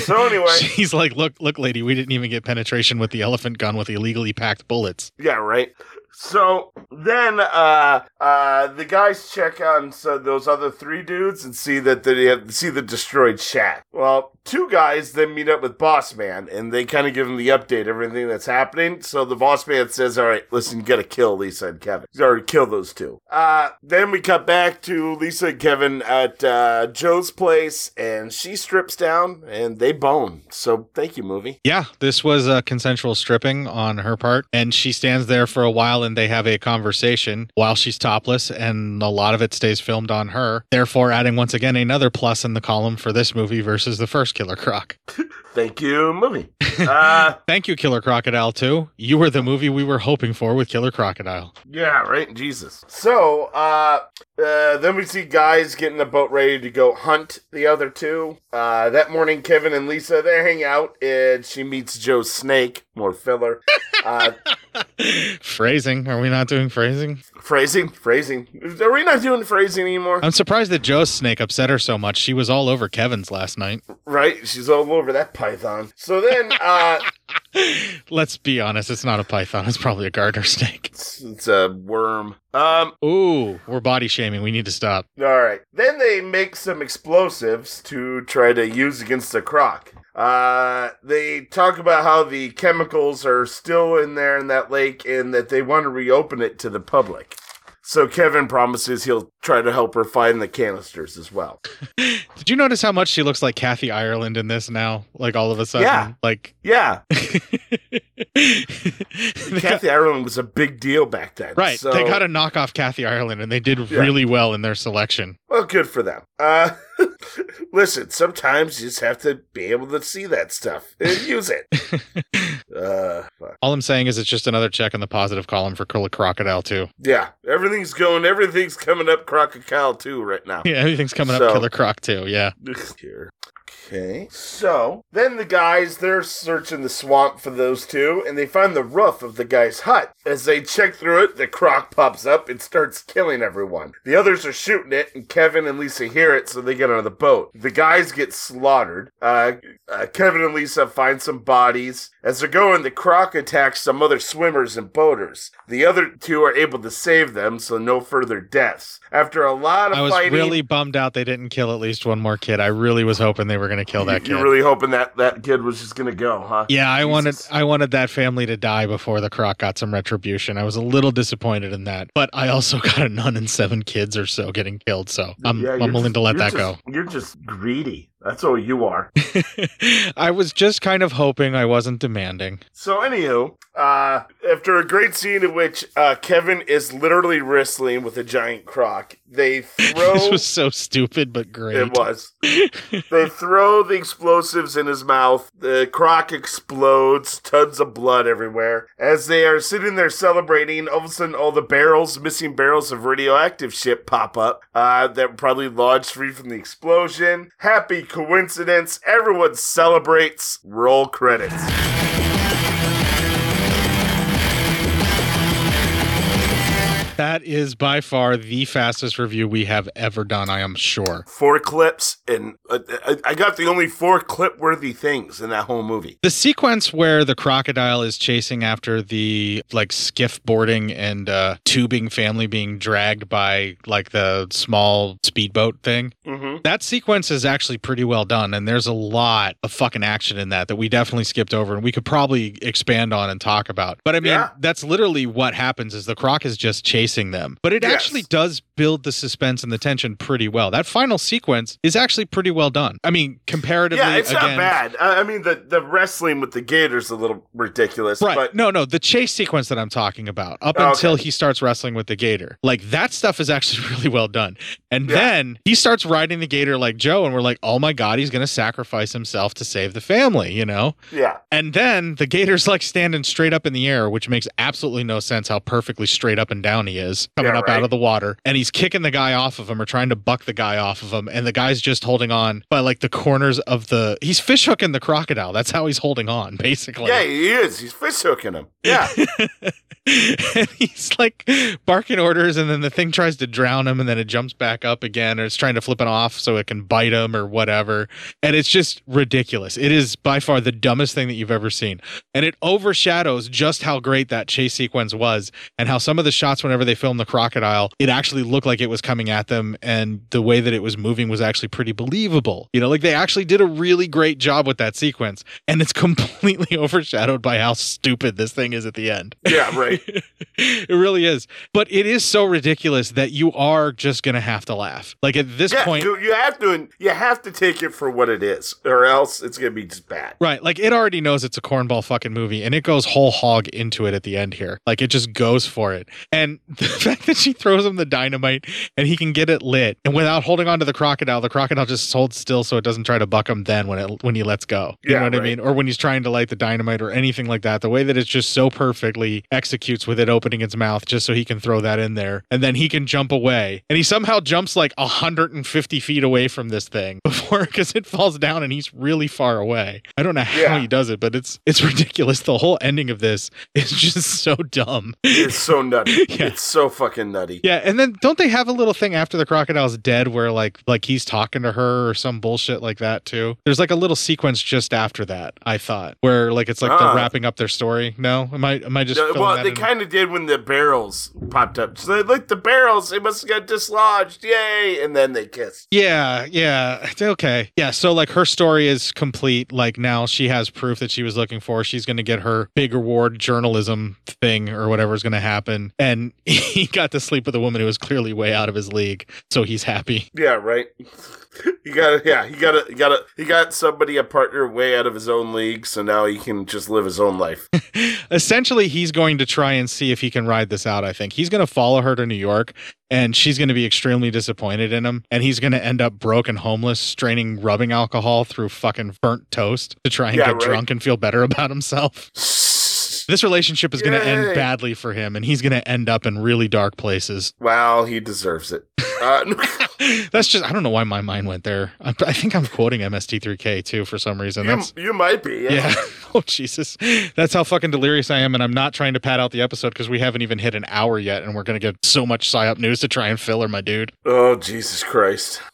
So anyway, He's like, look, look, lady, we didn't even get penetration with the elephant gun with illegally packed bullets. yeah, right. So then uh uh the guys check on so those other three dudes and see that they have, see the destroyed shack. Well, two guys then meet up with Boss Man and they kind of give him the update, everything that's happening. So the Boss Man says, All right, listen, you gotta kill Lisa and Kevin. He's already killed those two. Uh then we cut back to Lisa and Kevin at uh Joe's place and she strips down and they bone. So thank you, movie. Yeah, this was a consensual stripping on her part, and she stands there for a while and they have a conversation while she's topless, and a lot of it stays filmed on her, therefore adding once again another plus in the column for this movie versus the first Killer Croc. Thank you, movie. Uh Thank you, Killer Crocodile 2. You were the movie we were hoping for with Killer Crocodile. Yeah, right. Jesus. So, uh, uh, then we see guys getting the boat ready to go hunt the other two. Uh, that morning, Kevin and Lisa they hang out, and she meets Joe's snake. More filler. Uh, Phrasing. Are we not doing phrasing? phrasing, phrasing. Are we not doing phrasing anymore? I'm surprised that Joe's snake upset her so much. She was all over Kevin's last night. Right? She's all over that python. So then, uh, Let's be honest, it's not a python. It's probably a garter snake. it's, it's a worm. Um, Ooh, we're body shaming. We need to stop. All right. Then they make some explosives to try to use against the croc. Uh, they talk about how the chemicals are still in there in that lake and that they want to reopen it to the public. So Kevin promises he'll try to help her find the canisters as well. Did you notice how much she looks like Kathy Ireland in this now? Like all of a sudden, Yeah. like Yeah. Kathy Ireland was a big deal back then. right. So, They got to knock off Kathy Ireland, and they did Yeah. really well in their selection. well, good for them. Uh, listen, sometimes you just have to be able to see that stuff and use it. uh, fuck. All I'm saying is it's just another check in the positive column for Killer Crocodile 2. Yeah, everything's going, everything's coming up Crocodile 2 right now. Yeah, everything's coming So- up Killer Croc 2. Yeah. Here. Okay. So then the guys they're searching the swamp for those two, and they find the roof of the guy's hut. As they check through it, the croc pops up and starts killing everyone. The others are shooting it, and Kevin and Lisa hear it, so they get on the boat. The guys get slaughtered. Uh, uh, Kevin and Lisa find some bodies. As they're going, the croc attacks some other swimmers and boaters. The other two are able to save them, so no further deaths. After a lot of I was fighting, really bummed out they didn't kill at least one more kid. I really was hoping they were going to kill that kid. You're really hoping that that kid was just gonna go, huh? yeah, I Jesus. wanted I wanted that family to die before the croc got some retribution. I was a little disappointed in that, but I also got a nun and seven kids or so getting killed. So I'm Yeah, I'm willing just- to let that go. You're just greedy. That's all you are. I was just kind of hoping I wasn't demanding. So, anywho, uh, after a great scene in which uh, Kevin is literally wrestling with a giant croc, they throw. This was so stupid but great. It was. they throw the explosives in his mouth. The croc explodes, tons of blood everywhere. As they are sitting there celebrating, all of a sudden, all the barrels, missing barrels of radioactive shit pop up uh, that probably lodged free from the explosion. Happy coincidence. Everyone celebrates. Roll credits. That is by far the fastest review we have ever done, I am sure. Four clips, and uh, I, I got the only four clip worthy things in that whole movie. The sequence where the crocodile is chasing after the like skiff boarding and uh, tubing family being dragged by like the small speedboat thing. Mm-hmm. That sequence is actually pretty well done, and there's a lot of fucking action in that that we definitely skipped over, and we could probably expand on and talk about. But I mean, Yeah. that's literally what happens: is the croc is just chasing them, but it Yes. actually does build the suspense and the tension pretty well. That final sequence is actually pretty well done. I mean, comparatively, Yeah, it's again, not bad. I, mean, the, the wrestling with the gators a little ridiculous, Right. but no, no, the chase sequence that I'm talking about, up Oh, until okay. he starts wrestling with the gator. Like that stuff is actually really well done. And Yeah. then he starts riding the gator like Joe, and we're like, oh my God, he's going to sacrifice himself to save the family, you know? yeah, And then the gator's like standing straight up in the air, which makes absolutely no sense how perfectly straight up and down he is coming Yeah, up out of the water. And he's kicking the guy off of him or trying to buck the guy off of him. And the guy's just holding on by like the corners of the. He's fish hooking the crocodile. That's how he's holding on, basically. yeah, he is. He's fish hooking him. Yeah, and he's like barking orders, and then the thing tries to drown him, and then it jumps back up again, or it's trying to flip it off so it can bite him or whatever. And it's just ridiculous. It is by far the dumbest thing that you've ever seen. And it overshadows just how great that chase sequence was, and how some of the shots, whenever they filmed the crocodile, it actually looked like it was coming at them, and the way that it was moving was actually pretty believable. You know, like they actually did a really great job with that sequence, and it's completely overshadowed by how stupid this thing is at the end. yeah, right. it really is. But it is so ridiculous that you are just going to have to laugh. Like at this yeah, point, you, you have to. You have to take it for what it is, or else it's gonna be just bad. Right. Like it already knows it's a cornball fucking movie and it goes whole hog into it at the end here. Like it just goes for it. And the fact that she throws him the dynamite and he can get it lit and without holding on to the crocodile, the crocodile just holds still so it doesn't try to buck him then when it when he lets go. You Yeah, know what I mean? Or when he's trying to light the dynamite or anything like that. The way that it's just so perfectly executes with it opening its mouth just so he can throw that in there. And then he can jump away. And he somehow jumps like 150 feet away from this thing before because it falls down and he's really far away. I don't know how Yeah. he does it, but it's it's ridiculous. The whole ending of this is just so dumb. It's so nutty. Yeah. It's so fucking nutty. Yeah, and then don't they have a little thing after the crocodile's dead where like like he's talking to her or some bullshit like that too? There's like a little sequence just after that, I thought, where like it's like Ah. they're wrapping up their story. No? Am I am I just No, well, they kind of did when the barrels popped up. So they like the barrels, they must have got dislodged. Yay! And then they kissed. Yeah, yeah. Okay. Yeah. So, like, her story is complete. Like, now she has proof that she was looking for. She's going to get her big reward journalism thing or whatever is going to happen. And he got to sleep with a woman who was clearly way out of his league. So he's happy. Yeah, right. You got yeah, he got a he got a he got somebody a partner way out of his own league, so now he can just live his own life. Essentially, he's going to try and see if he can ride this out. I think he's going to follow her to New York. And she's going to be extremely disappointed in him. And he's going to end up broke and homeless, straining rubbing alcohol through fucking burnt toast to try and Yeah, get right. drunk and feel better about himself. This relationship is going to end badly for him, and he's going to end up in really dark places. Well, he deserves it. Uh, That's just, I don't know why my mind went there. I, I think I'm quoting MST3K too for some reason. you, That's, you might be. Yeah. yeah. Oh, Jesus. That's how fucking delirious I am. And I'm not trying to pad out the episode because we haven't even hit an hour yet, and we're going to get so much PSYOP news to try and fill her, my dude. Oh Jesus Christ!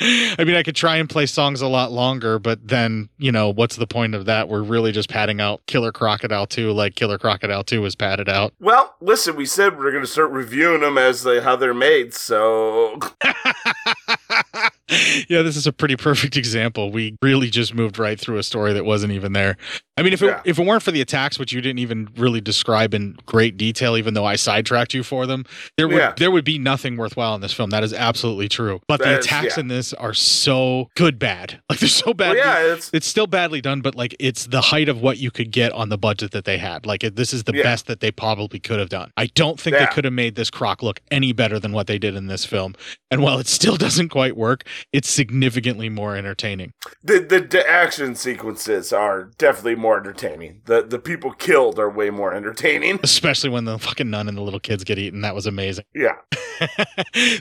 I mean, I could try and play songs a lot longer, but then, you know, what's the point of that? We're really just padding out Killer Crocodile 2 like Killer Crocodile 2 was padded out. Well, listen, we said we're going to start reviewing them as they how they're made. So yeah, this is a pretty perfect example. We really just moved right through a story that wasn't even there. I mean, if it, Yeah. if it weren't for the attacks, which you didn't even really describe in great detail, even though I sidetracked you for them, there would Yeah. there would be nothing worthwhile in this film. That is absolutely true. But the That is- attacks yeah. in this are so good, bad. Like they're so bad. Well, yeah, it's it's still badly done, but like it's the height of what you could get on the budget that they had. Like it, this is the best that they probably could have done. I don't think they could have made this croc look any better than what they did in this film. And while it still doesn't quite work, it's significantly more entertaining. the, the the action sequences are definitely more entertaining. The the people killed are way more entertaining. Especially when the fucking nun and the little kids get eaten. That was amazing. Yeah.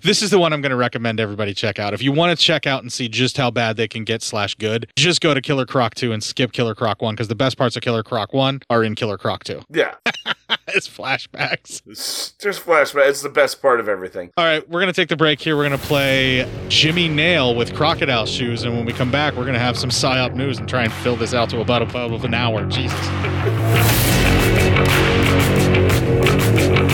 this is the one I'm going to recommend everybody check out. If you want to check out and see just how bad they can get slash good, just go to Killer Croc 2 and skip Killer Croc 1 because the best parts of Killer Croc 1 are in Killer Croc 2. Yeah. It's flashbacks. Just flashback. It's the best part of everything. All right, we're going to take the break here. We're going to play Jimmy Nail with crocodile shoes. And when we come back, we're going to have some PSYOP news and try and fill this out to about a about of an hour. Jesus.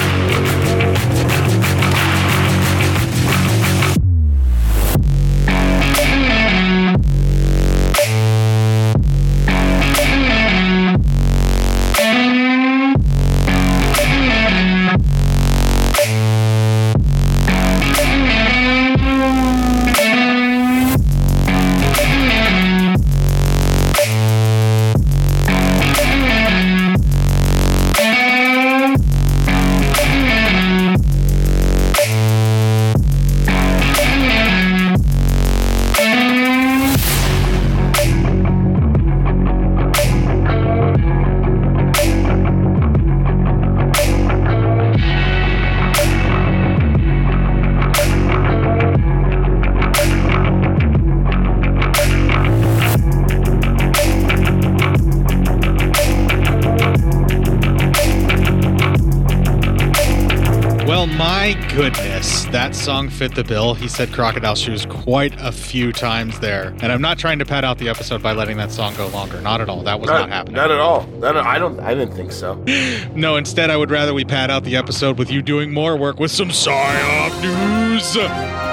song fit the bill. He said crocodile shoes quite a few times there. And I'm not trying to pad out the episode by letting that song go longer. Not at all. That was not, happening. Not at all. Not, I don't. I didn't think so. No, instead, I would rather we pad out the episode with you doing more work with some PSYOP news.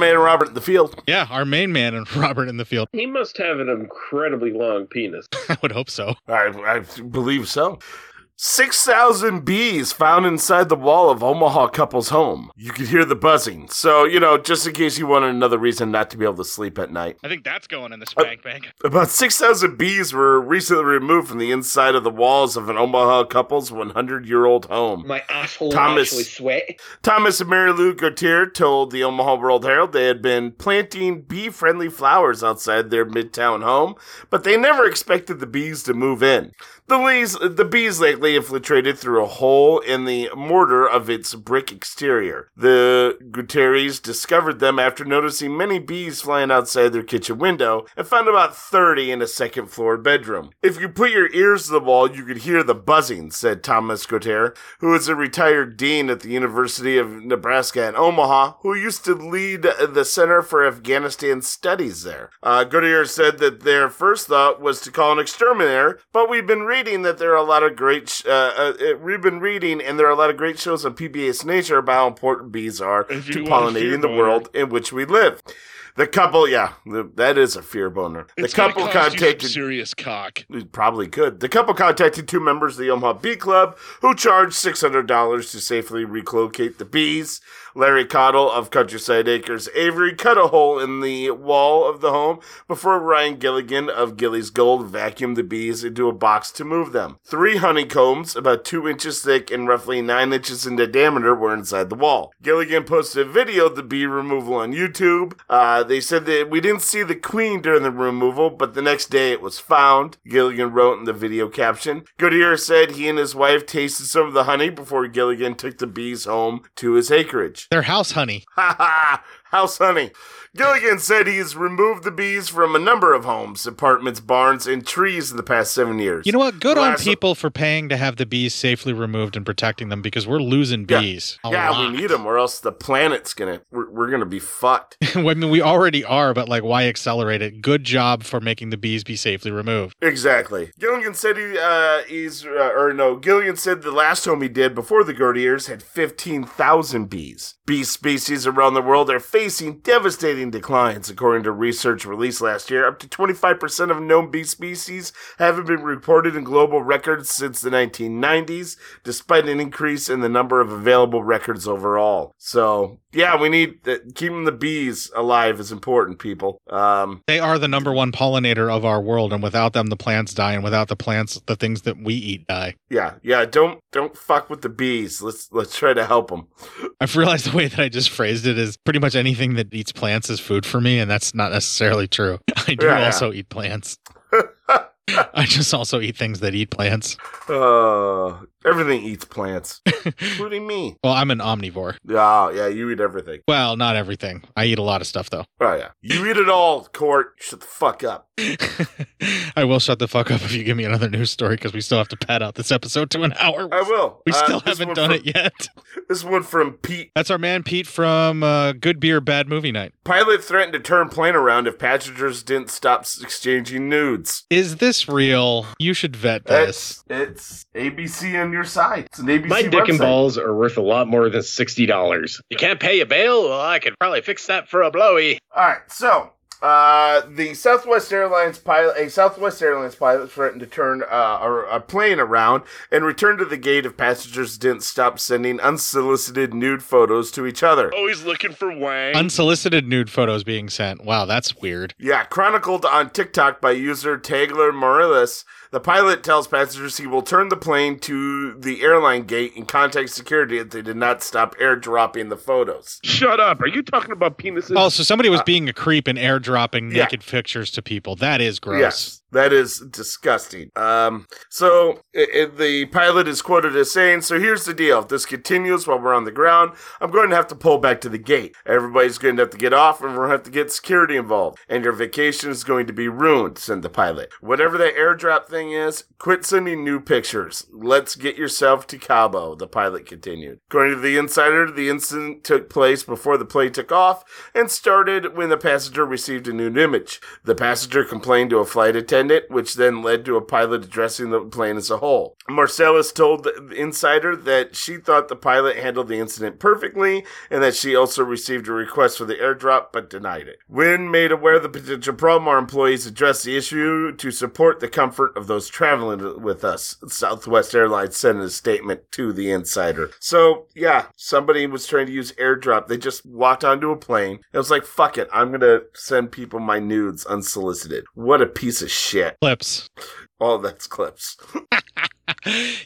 Man Robert in the field. Yeah, our main man and Robert in the field. He must have an incredibly long penis. I would hope so. I, I believe so. 6,000 bees found inside the wall of Omaha couple's home. You could hear the buzzing. So, you know, just in case you wanted another reason not to be able to sleep at night. I think that's going in the uh, spank bank. About 6,000 bees were recently removed from the inside of the walls of an Omaha couple's 100 year old home. My asshole Thomas- actually sweat. Thomas and Mary Lou Gouttierre told the Omaha World Herald they had been planting bee friendly flowers outside their midtown home, but they never expected the bees to move in. The, leaves, the bees lately infiltrated through a hole in the mortar of its brick exterior. The Gutierrez discovered them after noticing many bees flying outside their kitchen window and found about 30 in a second floor bedroom. If you put your ears to the wall, you could hear the buzzing, said Thomas Gouttierre, who is a retired dean at the University of Nebraska in Omaha, who used to lead the Center for Afghanistan Studies there. Uh, Gouttierre said that their first thought was to call an exterminator, but we've been reading that there are a lot of great, sh- uh, uh, uh, we've been reading and there are a lot of great shows on PBS Nature about how important bees are to you want a pollinating the boner. world in which we live. The couple, yeah, th- that is a fear boner. The It's couple cost you some contacted serious cock. Probably could. The couple contacted two members of the Omaha Bee Club who charged $600 to safely relocate the bees. Larry Cottle of Countryside Acres Apiary cut a hole in the wall of the home before Ryan Gilligan of Gilly's Gold vacuumed the bees into a box to move them. Three honeycombs, about two inches thick and roughly nine inches in diameter, were inside the wall. Gilligan posted a video of the bee removal on YouTube. Uh, they said that we didn't see the queen during the removal, but the next day it was found. Gilligan wrote in the video caption. Goodyear said he and his wife tasted some of the honey before Gilligan took the bees home to his acreage. Their house honey. Ha ha! House honey. Gilligan said he's removed the bees from a number of homes, apartments, barns, and trees in the past seven years. You know what? Good on people for paying to have the bees safely removed and protecting them because we're losing bees. a yeah, we need them, or else the planet's gonna we're, we're gonna be fucked. I mean, we already are, but like, why accelerate it? Good job for making the bees be safely removed. Exactly. Gilligan said he uh, he's uh, or no. Gilligan said the last home he did before the Gordiers had fifteen thousand bees. Bee species around the world are facing devastating declines, according to research released last year. Up to twenty five percent of known bee species haven't been reported in global records since the nineteen nineties, despite an increase in the number of available records overall. So yeah, we need uh, keeping the bees alive is important, people. Um, They are the number one pollinator of our world, and without them, the plants die, and without the plants, the things that we eat die. Yeah, yeah. Don't don't fuck with the bees. Let's let's try to help them. I've realized the way that I just phrased it is pretty much anything that eats plants is food for me, and that's not necessarily true. I do Yeah, yeah. also eat plants. I just also eat things that eat plants. Uh, Everything eats plants, including me. Well, I'm an omnivore. Yeah, yeah, you eat everything. Well, not everything. I eat a lot of stuff though. Oh yeah, you eat it all. Court, shut the fuck up. I will shut the fuck up if you give me another news story because we still have to pad out this episode to an hour. I will. We Uh, still this haven't done from- it yet. This one from Pete. That's our man Pete from uh, Good Beer Bad Movie Night. Pilot threatened to turn plane around if passengers didn't stop exchanging nudes. Is this real? You should vet this. It's, it's ABC on your side. It's an ABC My dick and balls are worth a lot more than sixty dollars. You can't pay a bail? Well, I could probably fix that for a blowy. All right, so uh, the Southwest Airlines pilot, a Southwest Airlines pilot, threatened to turn uh, a, a plane around and return to the gate if passengers didn't stop sending unsolicited nude photos to each other. Always looking for Wang. Unsolicited nude photos being sent. Wow, that's weird. Yeah, chronicled on TikTok by user Tagler Morales, the pilot tells passengers he will turn the plane to the airline gate and contact security if they did not stop airdropping the photos. Shut up. Are you talking about penises? Oh, so somebody was uh, being a creep and airdropping yeah. naked pictures to people. That is gross. Yes, that is disgusting. Um, so i i- the pilot is quoted as saying, "So here's the deal: if this continues while we're on the ground, I'm going to have to pull back to the gate. Everybody's going to have to get off, and we're going to have to get security involved, and your vacation is going to be ruined." Said the pilot. Whatever that airdrop thing is, quit sending new pictures. Let's get yourself to Cabo. The pilot continued. According to the insider, the incident took place before the plane took off and started when the passenger received a nude image. The passenger complained to a flight attendant, which then led to a pilot addressing the plane as a whole. Marcellus told the insider that she thought the pilot handled the incident perfectly and that she also received a request for the airdrop but denied it. When made aware of the potential problem, our employees addressed the issue to support the comfort of those traveling with us. Southwest Airlines sent a statement to the insider. So, yeah, somebody was trying to use airdrop. They just walked onto a plane. It was like, fuck it, I'm going to send people my nudes unsolicited. What a piece of shit. Clips. Oh, that's clips.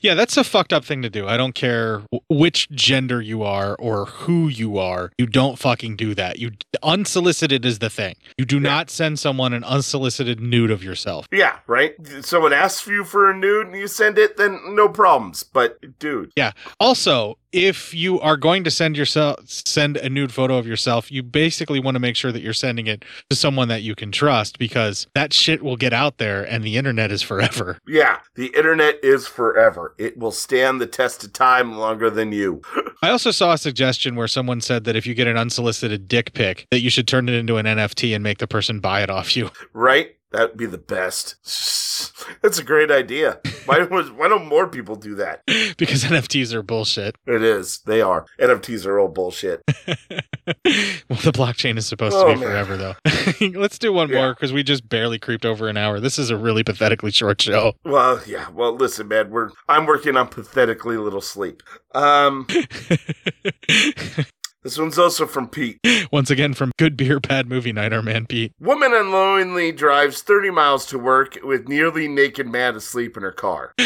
Yeah, that's a fucked up thing to do. I don't care w- which gender you are or who you are. You don't fucking do that. You unsolicited is the thing. You do not send someone an unsolicited nude of yourself. Yeah, right? Someone asks you for a nude and you send it, then no problems. But, dude. Yeah. Also, if you are going to send yourself send a nude photo of yourself, you basically want to make sure that you're sending it to someone that you can trust because that shit will get out there and the internet is forever. Yeah, the internet is forever. It will stand the test of time longer than you. I also saw a suggestion where someone said that if you get an unsolicited dick pic, that you should turn it into an NFT and make the person buy it off you. right? That'd be the best. That's a great idea. Why, was, why don't more people do that? because NFTs are bullshit. It is. They are. NFTs are all bullshit. Well, the blockchain is supposed Oh, to be man. forever, though. Let's do one more because we just barely creeped over an hour. This is a really pathetically short show. Well, yeah. Well, listen, man. We're I'm working on pathetically little sleep. Um, this one's also from Pete. Once again, from Good Beer, Bad Movie Night, our man Pete. Woman unknowingly drives 30 miles to work with nearly naked man asleep in her car.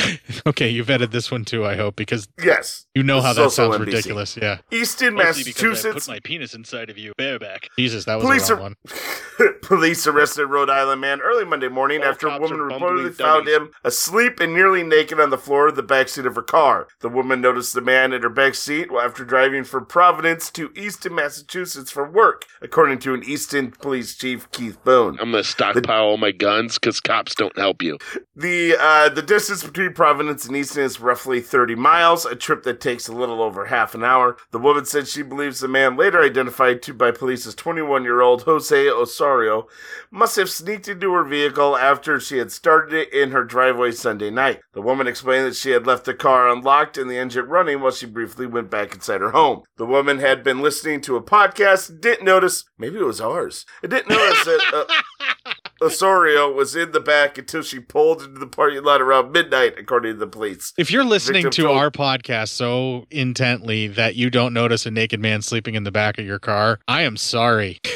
Okay, you vetted this one too, I hope, because Yes. you know how that sounds NBC. ridiculous. Yeah. Easton, Mostly because I Massachusetts. put my penis inside of you, bareback. Jesus, that was Police a wrong are- one. Police arrested Rhode Island man early Monday morning after a woman reportedly found him asleep and nearly naked on the floor of the backseat of her car. The woman noticed the man in her back seat after driving from Providence to Easton, Massachusetts for work, according to an Easton police chief, Keith Boone. I'm gonna stockpile all my guns because cops don't help you. The uh, the distance between Providence and Easton is roughly 30 miles, a trip that takes a little over half an hour. The woman said she believes the man, later identified to by police as 21 year old Jose Osorio, must have sneaked into her vehicle after she had started it in her driveway Sunday night. The woman explained that she had left the car unlocked and the engine running while she briefly went back inside her home. The woman had been listening to a podcast, didn't notice, maybe it was ours, I didn't notice that. Uh, Osorio was in the back until she pulled into the parking lot around midnight, according to the police. If you're listening Victim to told- our podcast so intently that you don't notice a naked man sleeping in the back of your car, I am sorry.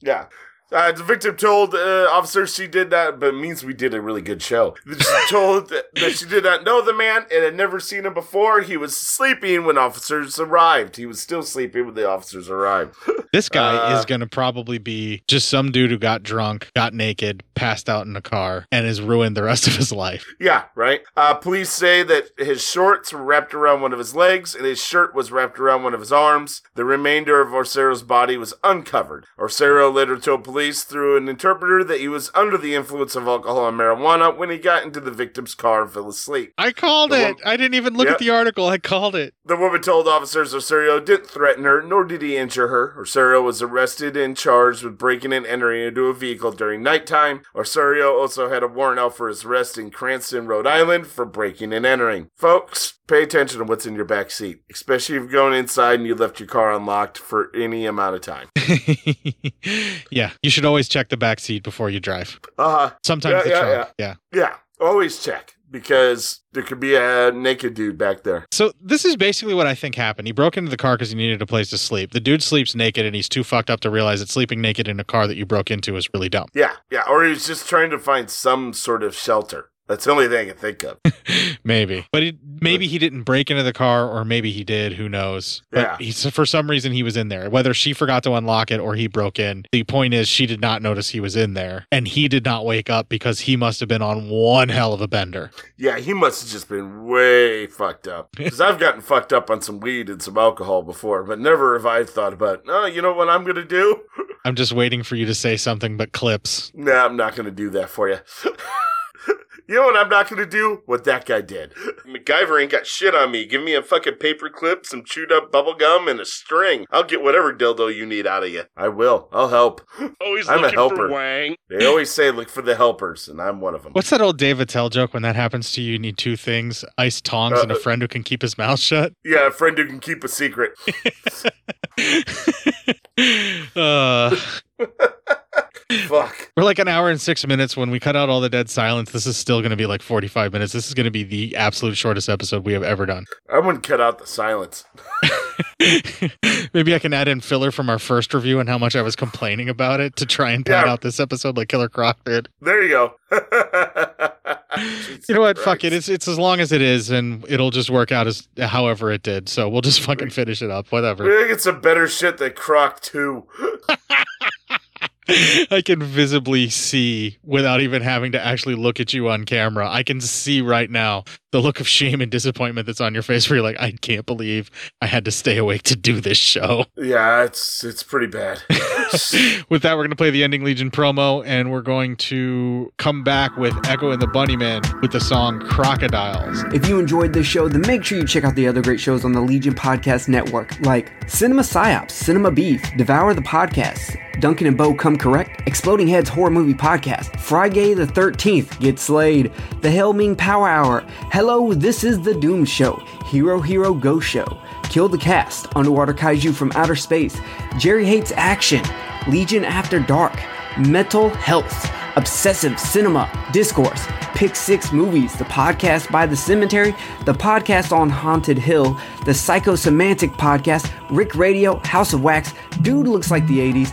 Yeah. Uh, the victim told uh, officers she did not, but it means we did a really good show. She told that that she did not know the man and had never seen him before. He was sleeping when officers arrived. He was still sleeping when the officers arrived. This guy Uh, is going to probably be just some dude who got drunk, got naked, passed out in a car and has ruined the rest of his life. Yeah, right. Uh, police say that his shorts were wrapped around one of his legs and his shirt was wrapped around one of his arms. The remainder of Osorio's body was uncovered. Orsero later told police through an interpreter that he was under the influence of alcohol and marijuana when he got into the victim's car and fell asleep. I called The it. I didn't even look Yep. at the article. I called it. The woman told officers Osorio didn't threaten her, nor did he injure her. Osorio was arrested and charged with breaking and entering into a vehicle during nighttime. Osorio also had a warrant out for his arrest in Cranston, Rhode Island for breaking and entering. Folks, pay attention to what's in your back seat, especially if you're going inside and you left your car unlocked for any amount of time. Yeah, you should always check the back seat before you drive. Uh huh. Sometimes yeah, the yeah, trunk. yeah. yeah. Yeah, always check because there could be a naked dude back there. So this is basically what I think happened. He broke into the car because he needed a place to sleep. The dude sleeps naked and he's too fucked up to realize that sleeping naked in a car that you broke into is really dumb. Yeah, yeah, or he's just trying to find some sort of shelter. That's the only thing I can think of. Maybe, but he, maybe he didn't break into the car, or maybe he did. Who knows? Yeah. But he's, for some reason he was in there. Whether she forgot to unlock it or he broke in, the point is she did not notice he was in there, and he did not wake up because he must have been on one hell of a bender. Yeah, he must have just been way fucked up. Because I've gotten fucked up on some weed and some alcohol before, but never have I thought about, oh, you know what I'm going to do? I'm just waiting for you to say something but clips. Nah, I'm not going to do that for you. You know what I'm not going to do? What that guy did. MacGyver ain't got shit on me. Give me a fucking paper clip, some chewed up bubble gum, and a string. I'll get whatever dildo you need out of you. I will. I'll help. Always I'm a helper. for Wang. They always say look for the helpers, and I'm one of them. What's that old Dave Attell joke? When that happens to you, you need two things: ice tongs and a Uh, friend who can keep his mouth shut. Yeah, a friend who can keep a secret. Uh, Fuck. we're like an hour and six minutes. When we cut out all the dead silence, this is still going to be like 45 minutes. This is going to be the absolute shortest episode we have ever done. I wouldn't cut out the silence. Maybe I can add in filler from our first review and how much I was complaining about it to try and pad Yeah. out this episode like Killer Croc did. There you go. You know what? Fuck it. It's it's as long as it is, and it'll just work out as however it did. So we'll just fucking finish it up. Whatever. We're gonna get some better shit than Croc 2. I can visibly see without even having to actually look at you on camera. I can see right now the look of shame and disappointment that's on your face where you're like, I can't believe I had to stay awake to do this show. Yeah, it's it's pretty bad. with that, we're going to play the Ending Legion promo and we're going to come back with Echo and the Bunnymen with the song Crocodiles. If you enjoyed this show, then make sure you check out the other great shows on the Legion Podcast Network, like Cinema Psyops, Cinema Beef, Devour the Podcast, Duncan and Bo Come Correct, Exploding Heads Horror Movie Podcast, Friday the 13th, Get Slayed, The Helming Power Hour, Hello, This is the Doom Show, Hero Hero Go Show, Kill the Cast, Underwater Kaiju from Outer Space, Jerry Hates Action, Legion After Dark, Mental Health, Obsessive Cinema, Discourse, Pick Six Movies, the podcast by The Cemetery, the podcast on Haunted Hill, the Psychosemantic podcast, Rick Radio, House of Wax, Dude Looks Like the 80s,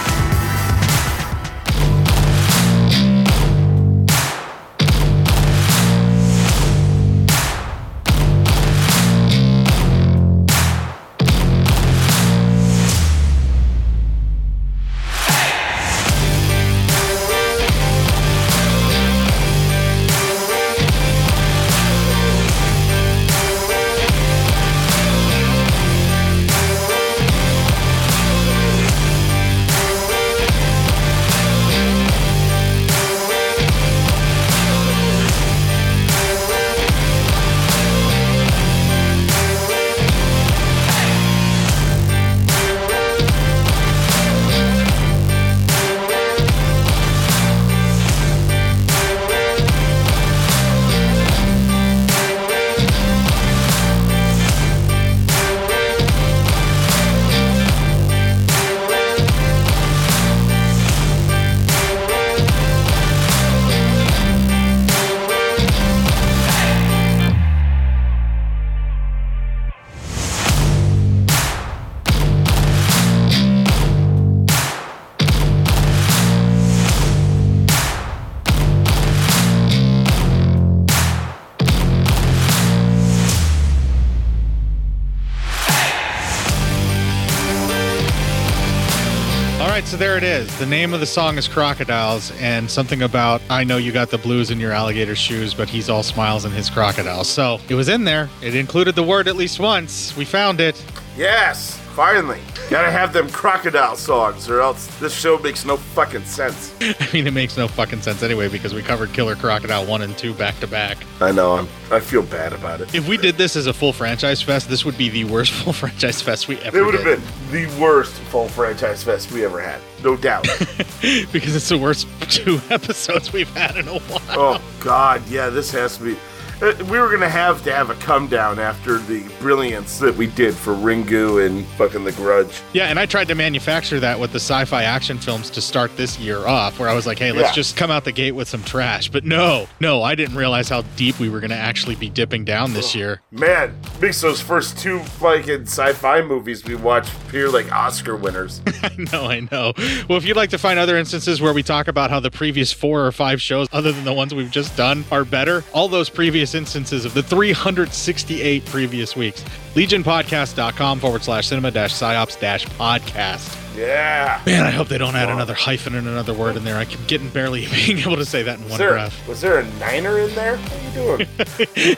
The name of the song is Crocodiles, and something about I know you got the blues in your alligator shoes, but he's all smiles in his crocodiles. So it was in there. It included the word at least once. We found it. Yes, finally. Gotta have them crocodile songs, or else this show makes no fucking sense. I mean, it makes no fucking sense anyway because we covered Killer Crocodile 1 and 2 back to back. I know. I'm, I feel bad about it. If we did this as a full franchise fest, this would be the worst full franchise fest we ever It would have been the worst full franchise fest we ever had, no doubt. because it's the worst two episodes we've had in a while. oh God, yeah, this has to be. Uh, We were gonna have to have a come down after the brilliance that we did for Ringu and fucking The Grudge. Yeah, and I tried to manufacture that with the sci-fi action films to start this year off, where I was like, "Hey, let's Yeah. just come out the gate with some trash." But no, no, I didn't realize how deep we were going to actually be dipping down this year. Man, makes those first two fucking sci-fi movies we watched appear like Oscar winners. I know, I know. Well, if you'd like to find other instances where we talk about how the previous four or five shows, other than the ones we've just done, are better, all those previous instances of the 368 previous weeks, legionpodcast.com forward slash cinema dash psyops dash podcast. Yeah. Man, I hope they don't add another hyphen and another word in there. I keep getting barely being able to say that in one there, breath. was there a niner in there? What are you doing?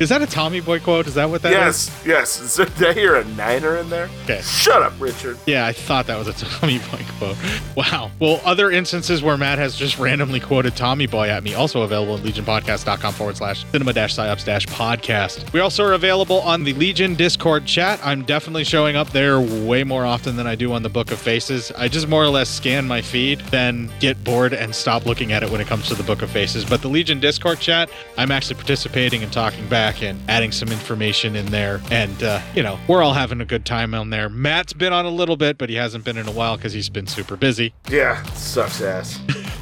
Is that a Tommy Boy quote? Is that what that is? yes, yes. Is there, did I hear a niner in there? Okay. Shut up, Richard. Yeah, I thought that was a Tommy Boy quote. Wow. Well, other instances where Matt has just randomly quoted Tommy Boy at me, also available at legionpodcast.com forward slash cinema dash psyops dash podcast. We also are available on the Legion Discord chat. I'm definitely showing up there way more often than I do on the Book of Faces. I just more or less scan my feed, then get bored and stop looking at it when it comes to the Book of Faces. But the Legion Discord chat, I'm actually participating and talking back and adding some information in there. And, uh, you know, we're all having a good time on there. Matt's been on a little bit, but he hasn't been in a while because he's been super busy. Yeah, sucks ass.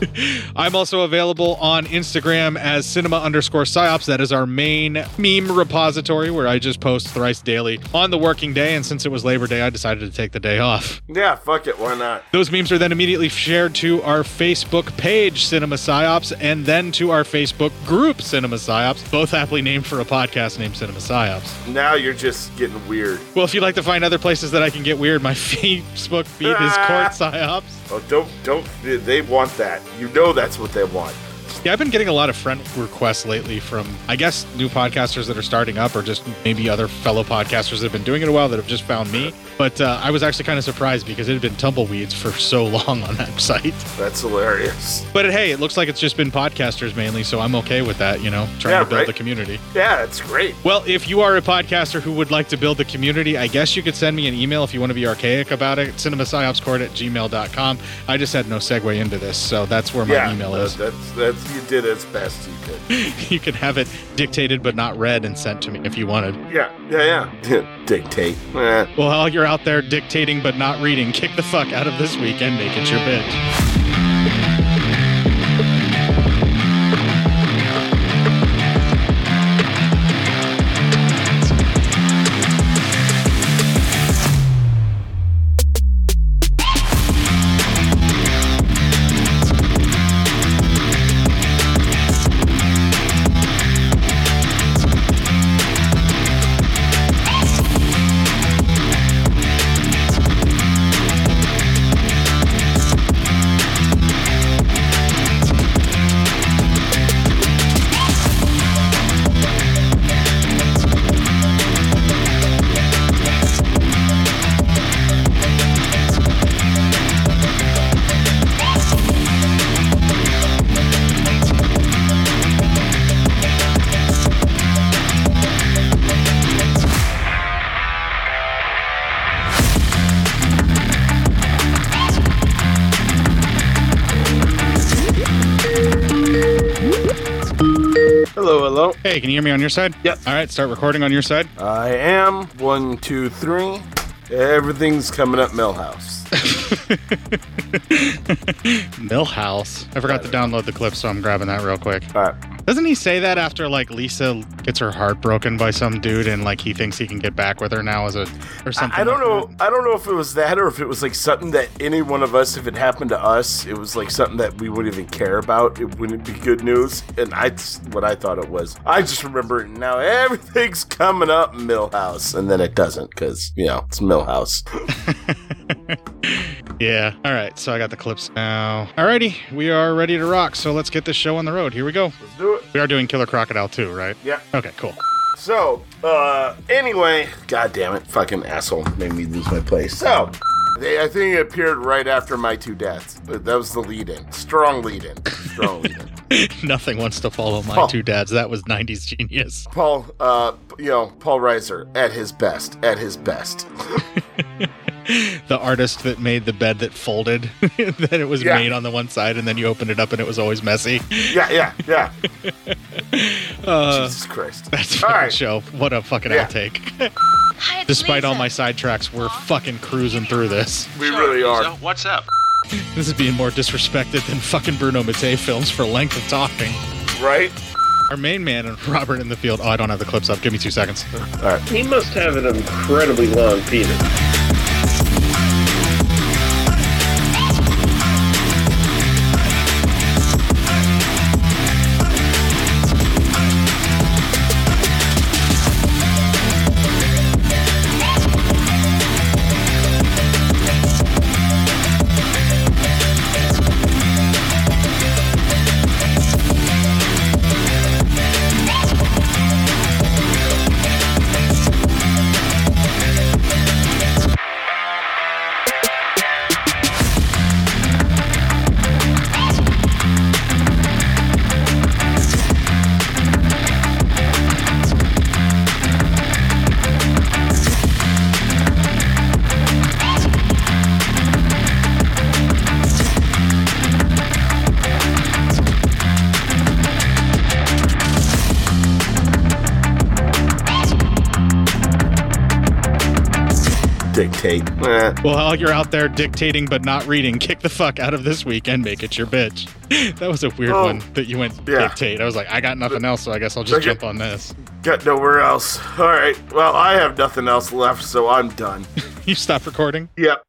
I'm also available on Instagram as cinema underscore psyops. That is our main meme repository where I just post thrice daily on the working day. And since it was Labor Day, I decided to take the day off. Yeah, fuck it. Why not? Those memes are then immediately shared to our Facebook page, Cinema Psyops, and then to our Facebook group, Cinema Psyops, both aptly named for a podcast named Cinema Psyops. Now you're just getting weird. Well, if you'd like to find other places that I can get weird, my Facebook feed is Court Psyops. Oh, don't, don't. they- They want that. You know that's what they want. Yeah, I've been getting a lot of friend requests lately from, I guess, new podcasters that are starting up or just maybe other fellow podcasters that have been doing it a while that have just found me. But uh, I was actually kind of surprised because it had been tumbleweeds for so long on that site. That's hilarious. But hey, it looks like it's just been podcasters mainly, so I'm okay with that, you know, trying Yeah, to build right. the community. Yeah, that's great. Well, if you are a podcaster who would like to build the community, I guess you could send me an email if you want to be archaic about it, cinemapsyopscourt at gmail.com. I just had no segue into this, so that's where my yeah, email is. That's that's you did as best you could. you can have it dictated but not read and sent to me if you wanted. Yeah, yeah, yeah. Dictate. Eh. Well, while you're out there dictating but not reading, kick the fuck out of this week and make it your bitch. Me on your side? Yep. All right, start recording on your side. I am one, two, three. Everything's coming up, Milhouse. Milhouse. I forgot to download the clip, so I'm grabbing that real quick. All right. Doesn't he say that after like Lisa gets her heart broken by some dude and like he thinks he can get back with her now as a or something? I don't like know. I don't know if it was that or if it was like something that any one of us, if it happened to us, it was like something that we wouldn't even care about. It wouldn't be good news. And I, what I thought it was. I just remember now everything's coming up, Milhouse, and then it doesn't because you know it's Milhouse. Yeah. All right. So I got the clips now. Alrighty. We are ready to rock. So let's get this show on the road. Here we go. Let's do it. We are doing Killer Crocodile too, right? Yeah. Okay, cool. So, uh, anyway, god damn it, fucking asshole made me lose my place. So, they, I think it appeared right after My Two Dads. But That was the lead in. Strong lead in. Strong lead in. Nothing wants to follow my Oh. two dads. That was 90s genius. Paul, uh, you know, Paul Reiser at his best. At his best. The artist that made the bed that folded, that it was Yeah. made on the one side and then you opened it up and it was always messy. Yeah, yeah, yeah. Uh, Jesus Christ. That's a All fucking show. What a fucking Yeah. outtake. Despite all my sidetracks, we're fucking cruising through this. We really are. So, what's up? This is being more disrespected than fucking Bruno Mattei films for length of talking. Right? Our main man, and Robert in the field. Oh, I don't have the clips up. Give me two seconds. All right. He must have an incredibly long penis. Well, while you're out there dictating but not reading, kick the fuck out of this week and make it your bitch. That was a weird Oh, one that you went yeah. dictate. I was like, I got nothing else, so I guess I'll just jump on this. Got nowhere else. All right. Well, I have nothing else left, so I'm done. You stop recording? Yep.